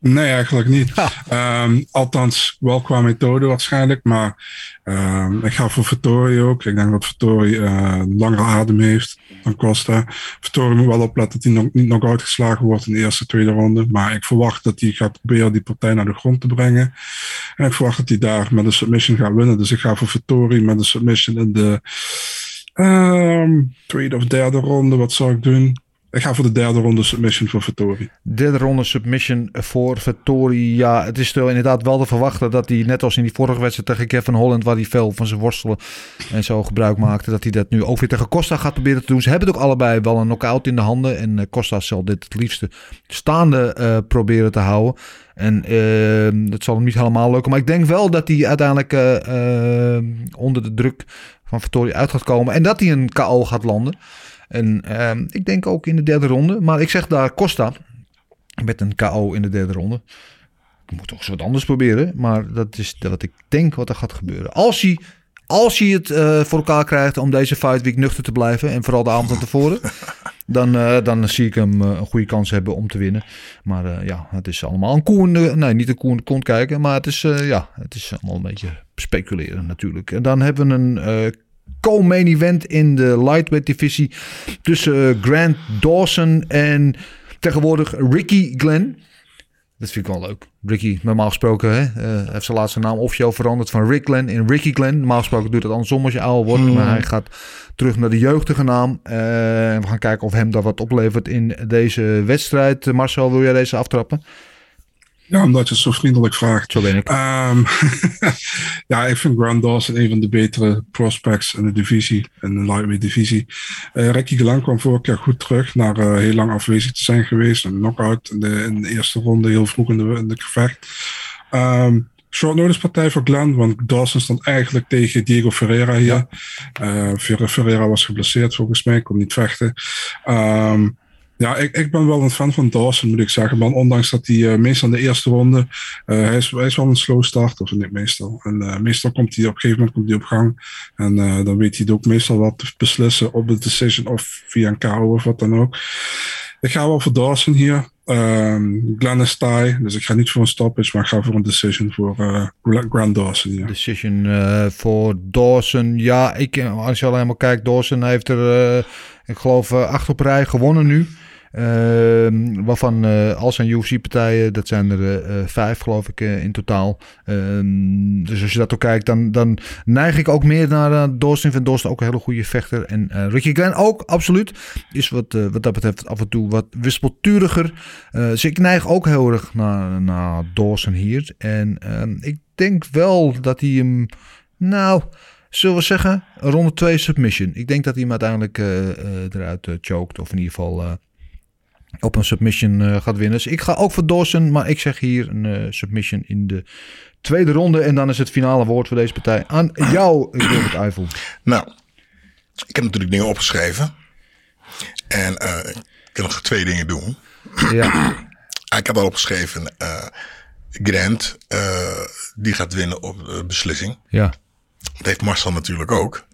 S5: Nee, eigenlijk niet. Ehm, althans, wel qua methode waarschijnlijk. Maar ehm, ik ga voor Vittori ook. Ik denk dat Vittori eh langere adem heeft dan Costa. Vittori moet wel opletten dat hij nog, niet nog uitgeslagen wordt in de eerste, tweede ronde. Maar ik verwacht dat hij gaat proberen die partij naar de grond te brengen. En ik verwacht dat hij daar met een submission gaat winnen. Dus ik ga voor Vittori met een submission in de ehm, tweede of derde ronde. Wat zou ik doen? Ik ga voor de derde ronde submission voor Vittori.
S3: Derde ronde submission voor Vittori. Ja, het is inderdaad wel te verwachten dat hij, net als in die vorige wedstrijd tegen Kevin Holland, waar hij veel van zijn worstelen en zo gebruik maakte, dat hij dat nu ook weer tegen Costa gaat proberen te doen. Ze hebben het ook allebei wel een knockout in de handen. En eh, Costa zal dit het liefste staande eh, proberen te houden. En eh, dat zal hem niet helemaal lukken. Maar ik denk wel dat hij uiteindelijk onder de druk van Vittori uit gaat komen. En dat hij een KO gaat landen. En ehm, ik denk ook in de derde ronde. Maar ik zeg daar Costa met een KO in de derde ronde. Ik moet toch eens wat anders proberen. Maar dat is wat ik denk wat er gaat gebeuren. Als hij, als hij het eh, voor elkaar krijgt om deze fight week nuchter te blijven. En vooral de avond van tevoren. dan, eh, dan zie ik hem eh, een goede kans hebben om te winnen. Maar ja, het is allemaal een koe in de, Nee, niet een koe in de kont kijken. Maar het is, ja, het is allemaal een beetje speculeren natuurlijk. En dan hebben we een... co-main event in de lightweight divisie tussen eh, Grant Dawson en tegenwoordig Ricky Glenn. Dat vind ik wel leuk. Ricky, normaal gesproken, hè, eh, heeft zijn laatste naam officieel veranderd van Rick Glenn in Ricky Glenn. Normaal gesproken doet het andersom als je ouder wordt. Maar hij gaat terug naar de jeugdige naam. En we gaan kijken of hem dat wat oplevert in deze wedstrijd. Marcel, wil jij deze aftrappen?
S5: Ja, omdat je het zo vriendelijk vraagt.
S3: Zo ben ik.
S5: Ehm, ja, ik vind Grant Dawson een van de betere prospects in de divisie, in de lightweight divisie. Uh, Ricky Glenn kwam vorig jaar goed terug, na uh, heel lang afwezig te zijn geweest. Een knockout in de, in de eerste ronde, heel vroeg in de, in de gevecht. Um, short notice partij voor Glenn, want Dawson stond eigenlijk tegen Diego Ferreira hier. Ja. Uh, Ferreira was geblesseerd volgens mij, kon niet vechten. Um, ja, ik, ik ben wel een fan van Dawson, moet ik zeggen. Maar ondanks dat hij uh, meestal in de eerste ronde. Uh, hij, is, hij is wel een slow start, of niet meestal. En uh, meestal komt hij op een gegeven moment komt hij op gang. En dan weet hij het ook meestal wat te beslissen op de decision of via een KO of wat dan ook. Ik ga wel voor Dawson hier. Um, Glenn is dus ik ga niet voor een stoppage, maar ik ga voor een decision voor uh, Grand Dawson. Ja.
S3: Decision voor Dawson. Ja, ik, als je alleen maar kijkt, Dawson heeft er, uh, ik geloof, acht op rij gewonnen nu. Uh, waarvan uh, al zijn UFC-partijen, dat zijn er uh, vijf geloof ik in totaal. Ehm, dus als je dat ook kijkt, dan, dan neig ik ook meer naar uh, Dawson. Vind Dawson ook een hele goede vechter. En Ricky Glenn ook, absoluut. Is wat, wat dat betreft af en toe wat wispelturiger. dus ik neig ook heel erg naar, naar hier. En ehm, ik denk wel dat hij hem, nou... Zullen we zeggen, ronde 2 submission. Ik denk dat hij hem uiteindelijk eruit choked. Of in ieder geval op een submission uh, gaat winnen. Dus ik ga ook voor Dawson, maar ik zeg hier een uh, submission in de tweede ronde. En dan is het finale woord voor deze partij aan jou, Robert Eiffel.
S4: Nou, ik heb natuurlijk dingen opgeschreven. En uh, ik kan nog twee dingen doen.
S3: Ja.
S4: ik heb al opgeschreven, Grant, die gaat winnen op beslissing.
S3: Ja.
S4: Dat heeft Marcel natuurlijk ook.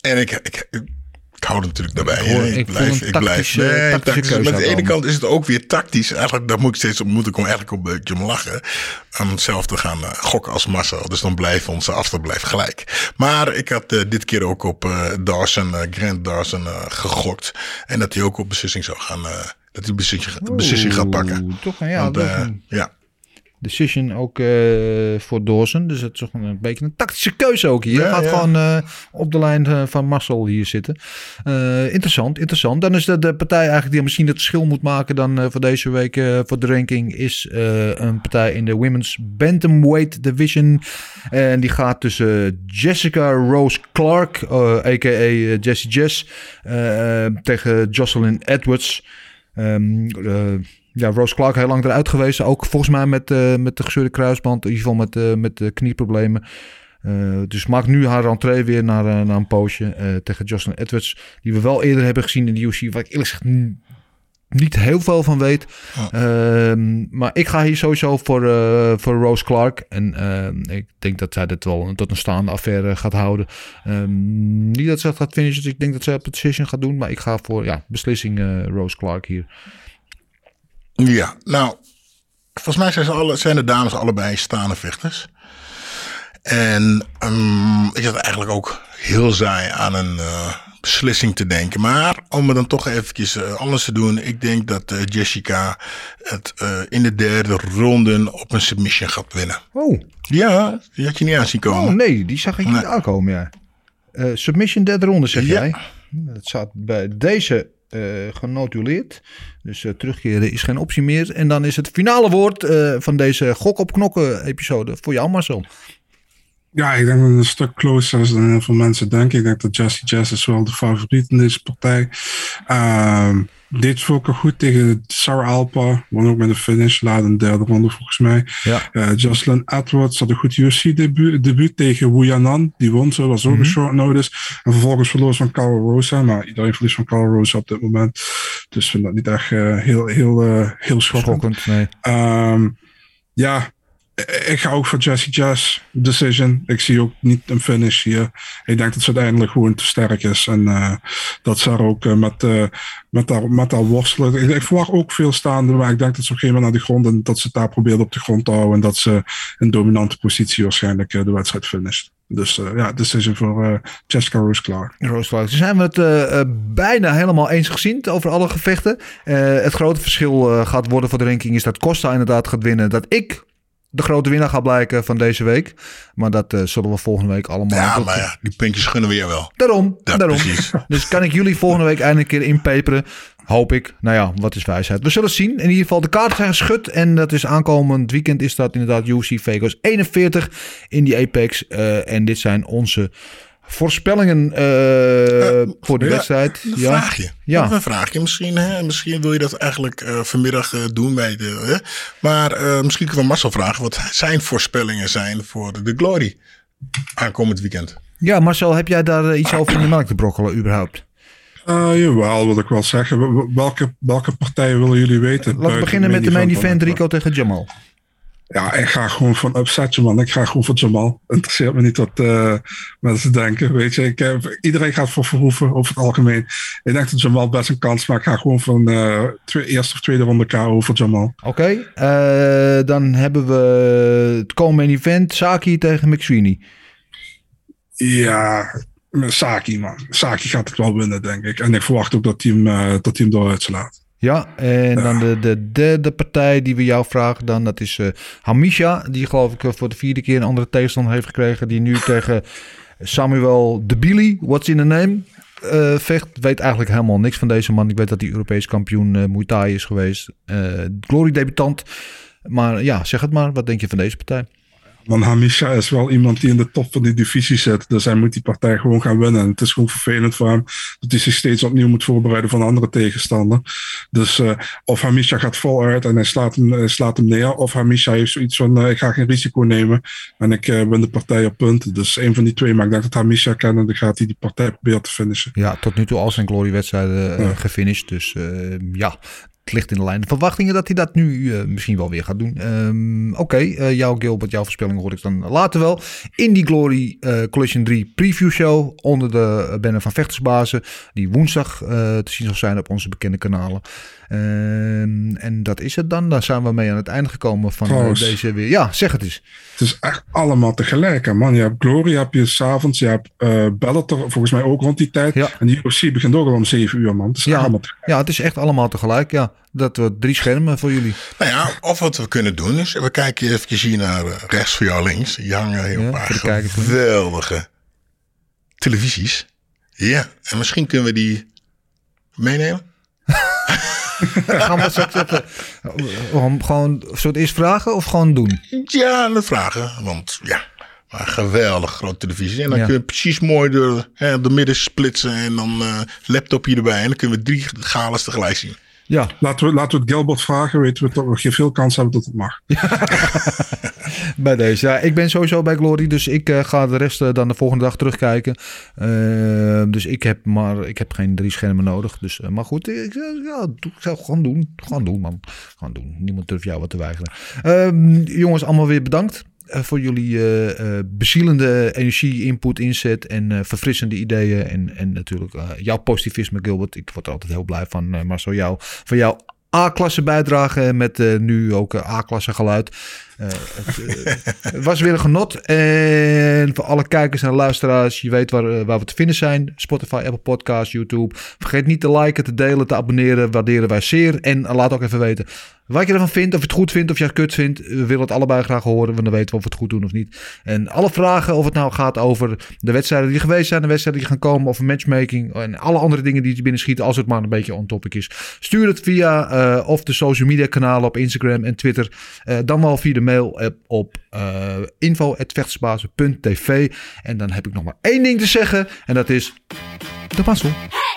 S4: En ik, ik, ik hou er natuurlijk daarbij.
S3: Ik, hoor,
S4: ik,
S3: ik
S4: blijf. Ik blijf. Nee, maar aan de ene kant is het ook weer tactisch. Eigenlijk, daar moet ik steeds op, moet ik eigenlijk een beetje om lachen. Om zelf te gaan uh, gokken als Marcel. Dus dan blijft onze afstand blijft gelijk. Maar ik had uh, dit keer ook op uh, Dawson, Grant Dawson gegokt. En dat hij ook op beslissing zou gaan. dat hij beslissing, beslissing gaat pakken.
S3: Toch, ja,
S4: Want, ja.
S3: Decision ook uh, voor Dawson. Dus het is toch een beetje een tactische keuze ook hier.
S4: Ja,
S3: Gaat
S4: ja.
S3: gewoon uh, op de lijn uh, van Marcel hier zitten. interessant, interessant. Dan is de, de partij eigenlijk die misschien het verschil moet maken dan voor deze week voor de ranking. Is een partij in de Women's Bantamweight Division. En die gaat tussen Jessica Rose Clark, a.k.a. Jessie Jess, tegen Jocelyn Edwards. Um, ja, Rose Clark heel lang eruit geweest. Ook volgens mij met, uh, met de gescheurde kruisband. In ieder geval met, uh, met de knieproblemen. Uh, dus maakt nu haar rentree weer naar, naar een poosje tegen Jocelyn Edwards. Die we wel eerder hebben gezien in de UFC. Waar ik eerlijk gezegd niet heel veel van weet. Oh. maar ik ga hier sowieso voor, voor Rose Clark. En ik denk dat zij dit wel tot een staande affaire gaat houden. Um, niet dat ze het gaat finishen. Dus ik denk dat ze op de decision gaat doen. Maar ik ga voor ja, beslissing Rose Clark hier.
S4: Ja, nou, volgens mij zijn, ze alle, zijn de dames allebei staande vechters. En um, ik zat eigenlijk ook heel saai aan een uh, beslissing te denken. Maar om het dan toch eventjes uh, anders te doen. Ik denk dat uh, Jessica het in de derde ronde op een submission gaat winnen.
S3: Oh.
S4: Ja, die had je niet aan zien komen.
S3: Oh nee, die zag ik niet nee. aankomen, ja. submission derde ronde, zeg
S4: ja.
S3: jij? Dat staat bij deze genotuleerd. Dus uh, terugkeren is geen optie meer. En dan is het finale woord uh, van deze gok op knokken episode voor jou Marcel.
S5: Ja, ik denk dat het een stuk closer is dan heel veel mensen denken. Ik denk dat Jesse Jess is wel de favoriet in deze partij. Uh, deed Volker goed tegen Sarah Alpa. Won ook met een finish. Laat een derde ronde volgens mij.
S3: Ja.
S5: Uh, Jocelyn Edwards had een goed UFC-debuut debuut tegen Wu Yanan. Die won zo, was ook een short notice. En vervolgens verloor van Carl Rosa. Maar iedereen verliest van Carl Rosa op dit moment. Dus ik vind dat niet echt uh, heel, heel, uh, heel schokkend.
S3: schokkend nee.
S5: um, ja, ik ga ook voor Jesse Jazz decision. Ik zie ook niet een finish hier. Ik denk dat ze uiteindelijk gewoon te sterk is. En uh, dat ze er ook uh, met, uh, met, haar, met haar worstelen. Ik, ik, verwacht ook veel staande. Maar ik denk dat ze op een gegeven moment naar de grond. En dat ze daar probeert op de grond te houden. En dat ze in dominante positie waarschijnlijk de wedstrijd finisht. Dus uh, ja, decision voor Jessica Rose Clark.
S3: Rose. Dus zijn we het bijna helemaal eens gezien over alle gevechten. het grote verschil gaat worden voor de ranking is dat Costa inderdaad gaat winnen. Dat ik de grote winnaar gaat blijken van deze week. Maar dat eh, zullen we volgende week allemaal...
S4: Ja,
S3: tot-
S4: maar ja, die puntjes gunnen we je wel.
S3: Daarom,
S4: Ja,
S3: daarom.
S4: precies.
S3: Dus kan ik jullie volgende week eindelijk een keer inpeperen. Hoop ik. Nou ja, wat is wijsheid? We zullen zien. In ieder geval, de kaarten zijn geschud. En dat is aankomend weekend is dat inderdaad UFC Vegas 41 in die Apex. Eh, en dit zijn onze voorspellingen eh, voor de
S4: Ja,
S3: wedstrijd.
S4: Een
S3: Ja.
S4: vraagje.
S3: Ja.
S4: Een vraagje. Misschien, hè? misschien wil je dat eigenlijk eh, vanmiddag eh, doen bij de. Hè? Maar eh, misschien kunnen we Marcel vragen wat zijn voorspellingen zijn voor de Glory aankomend weekend.
S3: ja, Marcel, heb jij daar eh, iets over in de melk te brokkelen überhaupt?
S5: Eh, jawel, wil ik wel zeggen. Welke, welke partijen willen jullie weten?
S3: Laten we beginnen met de main event Rico tegen Jamal.
S5: Ja, ik ga gewoon van upsetje, man. Ik ga gewoon voor Jamal. Interesseert me niet wat eh, mensen denken. Weet je, ik, heb- iedereen gaat voor Verhoeven over het algemeen. Ik denk dat Jamal best een kans maakt. Ik ga gewoon van eh twee, eerste of tweede ronde KO voor Jamal.
S3: Oké, eh, dan hebben we het komende event Saki tegen McSweeney.
S5: Ja, Saki, man. Saki gaat het wel winnen, denk ik. En ik verwacht ook dat hij hem, eh, dat hij hem dooruit slaat.
S3: Ja, en dan de, de derde partij die we jou vragen dan, dat is eh, Hamisha. Die geloof ik eh, voor de vierde keer een andere tegenstander heeft gekregen. Die nu tegen Samuel de Billy, what's in the name, eh, vecht. Weet eigenlijk helemaal niks van deze man. Ik weet dat hij Europees kampioen eh Muay Thai is geweest. Glory debutant. Maar ja, zeg het maar. Wat denk je van deze partij?
S5: Want Hamisha is wel iemand die in de top van die divisie zit. Dus hij moet die partij gewoon gaan winnen. En het is gewoon vervelend voor hem dat hij zich steeds opnieuw moet voorbereiden van andere tegenstander. Dus eh, of Hamisha gaat voluit en hij slaat hem, hij slaat hem neer. Of Hamisha heeft zoiets van eh, ik ga geen risico nemen. En ik eh, win de partij op punten. Dus een van die twee. Maar ik denk dat Hamisha kan en dan gaat hij die partij proberen te finishen.
S3: Ja, tot nu toe al zijn glory-wedstrijden eh, gefinished. Dus ja, het ligt in de lijn. De verwachtingen dat hij dat nu eh, misschien wel weer gaat doen. Ehm, Oké, eh, jouw Gilbert, jouw voorspelling hoor ik dan later wel. In die Glory eh, Collision 3 preview show onder de banner van Vechtersbazen. Die woensdag te zien zal zijn op onze bekende kanalen. Ehm, en dat is het dan. Daar zijn we mee aan het einde gekomen van eh,
S5: Trouwens.
S3: deze weer. Ja, zeg het eens.
S5: Het is echt allemaal tegelijk. Hè, man. Je hebt Glory, heb je s'avonds. Je hebt eh Bellator volgens mij ook rond die tijd.
S3: Ja.
S5: En die UFC begint ook al om 7 uur, man. Het is
S3: Ja,
S5: allemaal tegelijk.
S3: ja, het is echt allemaal tegelijk. Ja, dat we drie schermen voor jullie.
S4: Nou ja, of wat we kunnen doen is, we kijken even hier naar eh, rechts voor jou links. Hier hangen heel
S3: Ja,
S4: een paar geweldige televisies. Ja, en misschien kunnen we die meenemen.
S3: Gaan we straks even om gewoon soort eerst vragen of gewoon doen?
S4: Ja, dat vragen. Want ja, maar geweldig grote televisie. En dan
S3: Ja.
S4: kun je precies mooi door, hè, door midden splitsen en dan eh laptopje erbij. En dan kunnen we drie galas tegelijk zien.
S3: Ja,
S5: Laten we, laten we het Gilbert vragen. Weten we dat we veel kans hebben dat het mag.
S3: bij deze. Ja, ik ben sowieso bij Glory, dus ik eh, ga de rest eh, dan de volgende dag terugkijken. Eh, dus ik heb maar ik heb geen drie schermen nodig. Dus, eh, maar goed, ik, zou- ja, ik zou het gewoon doen. Gewoon doen, man. Gewoon doen. Niemand durft jou wat te weigeren. Ehm, jongens, allemaal weer bedankt. Eh, voor jullie eh, eh, bezielende energie, input, inzet en verfrissende ideeën. En, en natuurlijk jouw positivisme, Gilbert. Ik word er altijd heel blij van. maar zo jou, van jouw A-klasse bijdrage met nu ook A-klasse geluid. Het, was weer een genot. En voor alle kijkers en luisteraars, je weet waar, waar we te vinden zijn. Spotify, Apple Podcasts, YouTube. Vergeet niet te liken, te delen, te abonneren. Waarderen wij zeer. En laat ook even weten wat je ervan vindt. Of je het goed vindt of je het kut vindt. We willen het allebei graag horen. Want dan weten we of we het goed doen of niet. En alle vragen, of het nou gaat over de wedstrijden die geweest zijn. De wedstrijden die gaan komen. Of matchmaking. En alle andere dingen die je binnen schieten. Als het maar een beetje on topic is. Stuur het via eh, of de social media kanalen op Instagram en Twitter. Eh, dan wel via de mail eh, op uh, info.vechtersbazen.tv. En dan heb ik nog maar één ding te zeggen. En dat is de.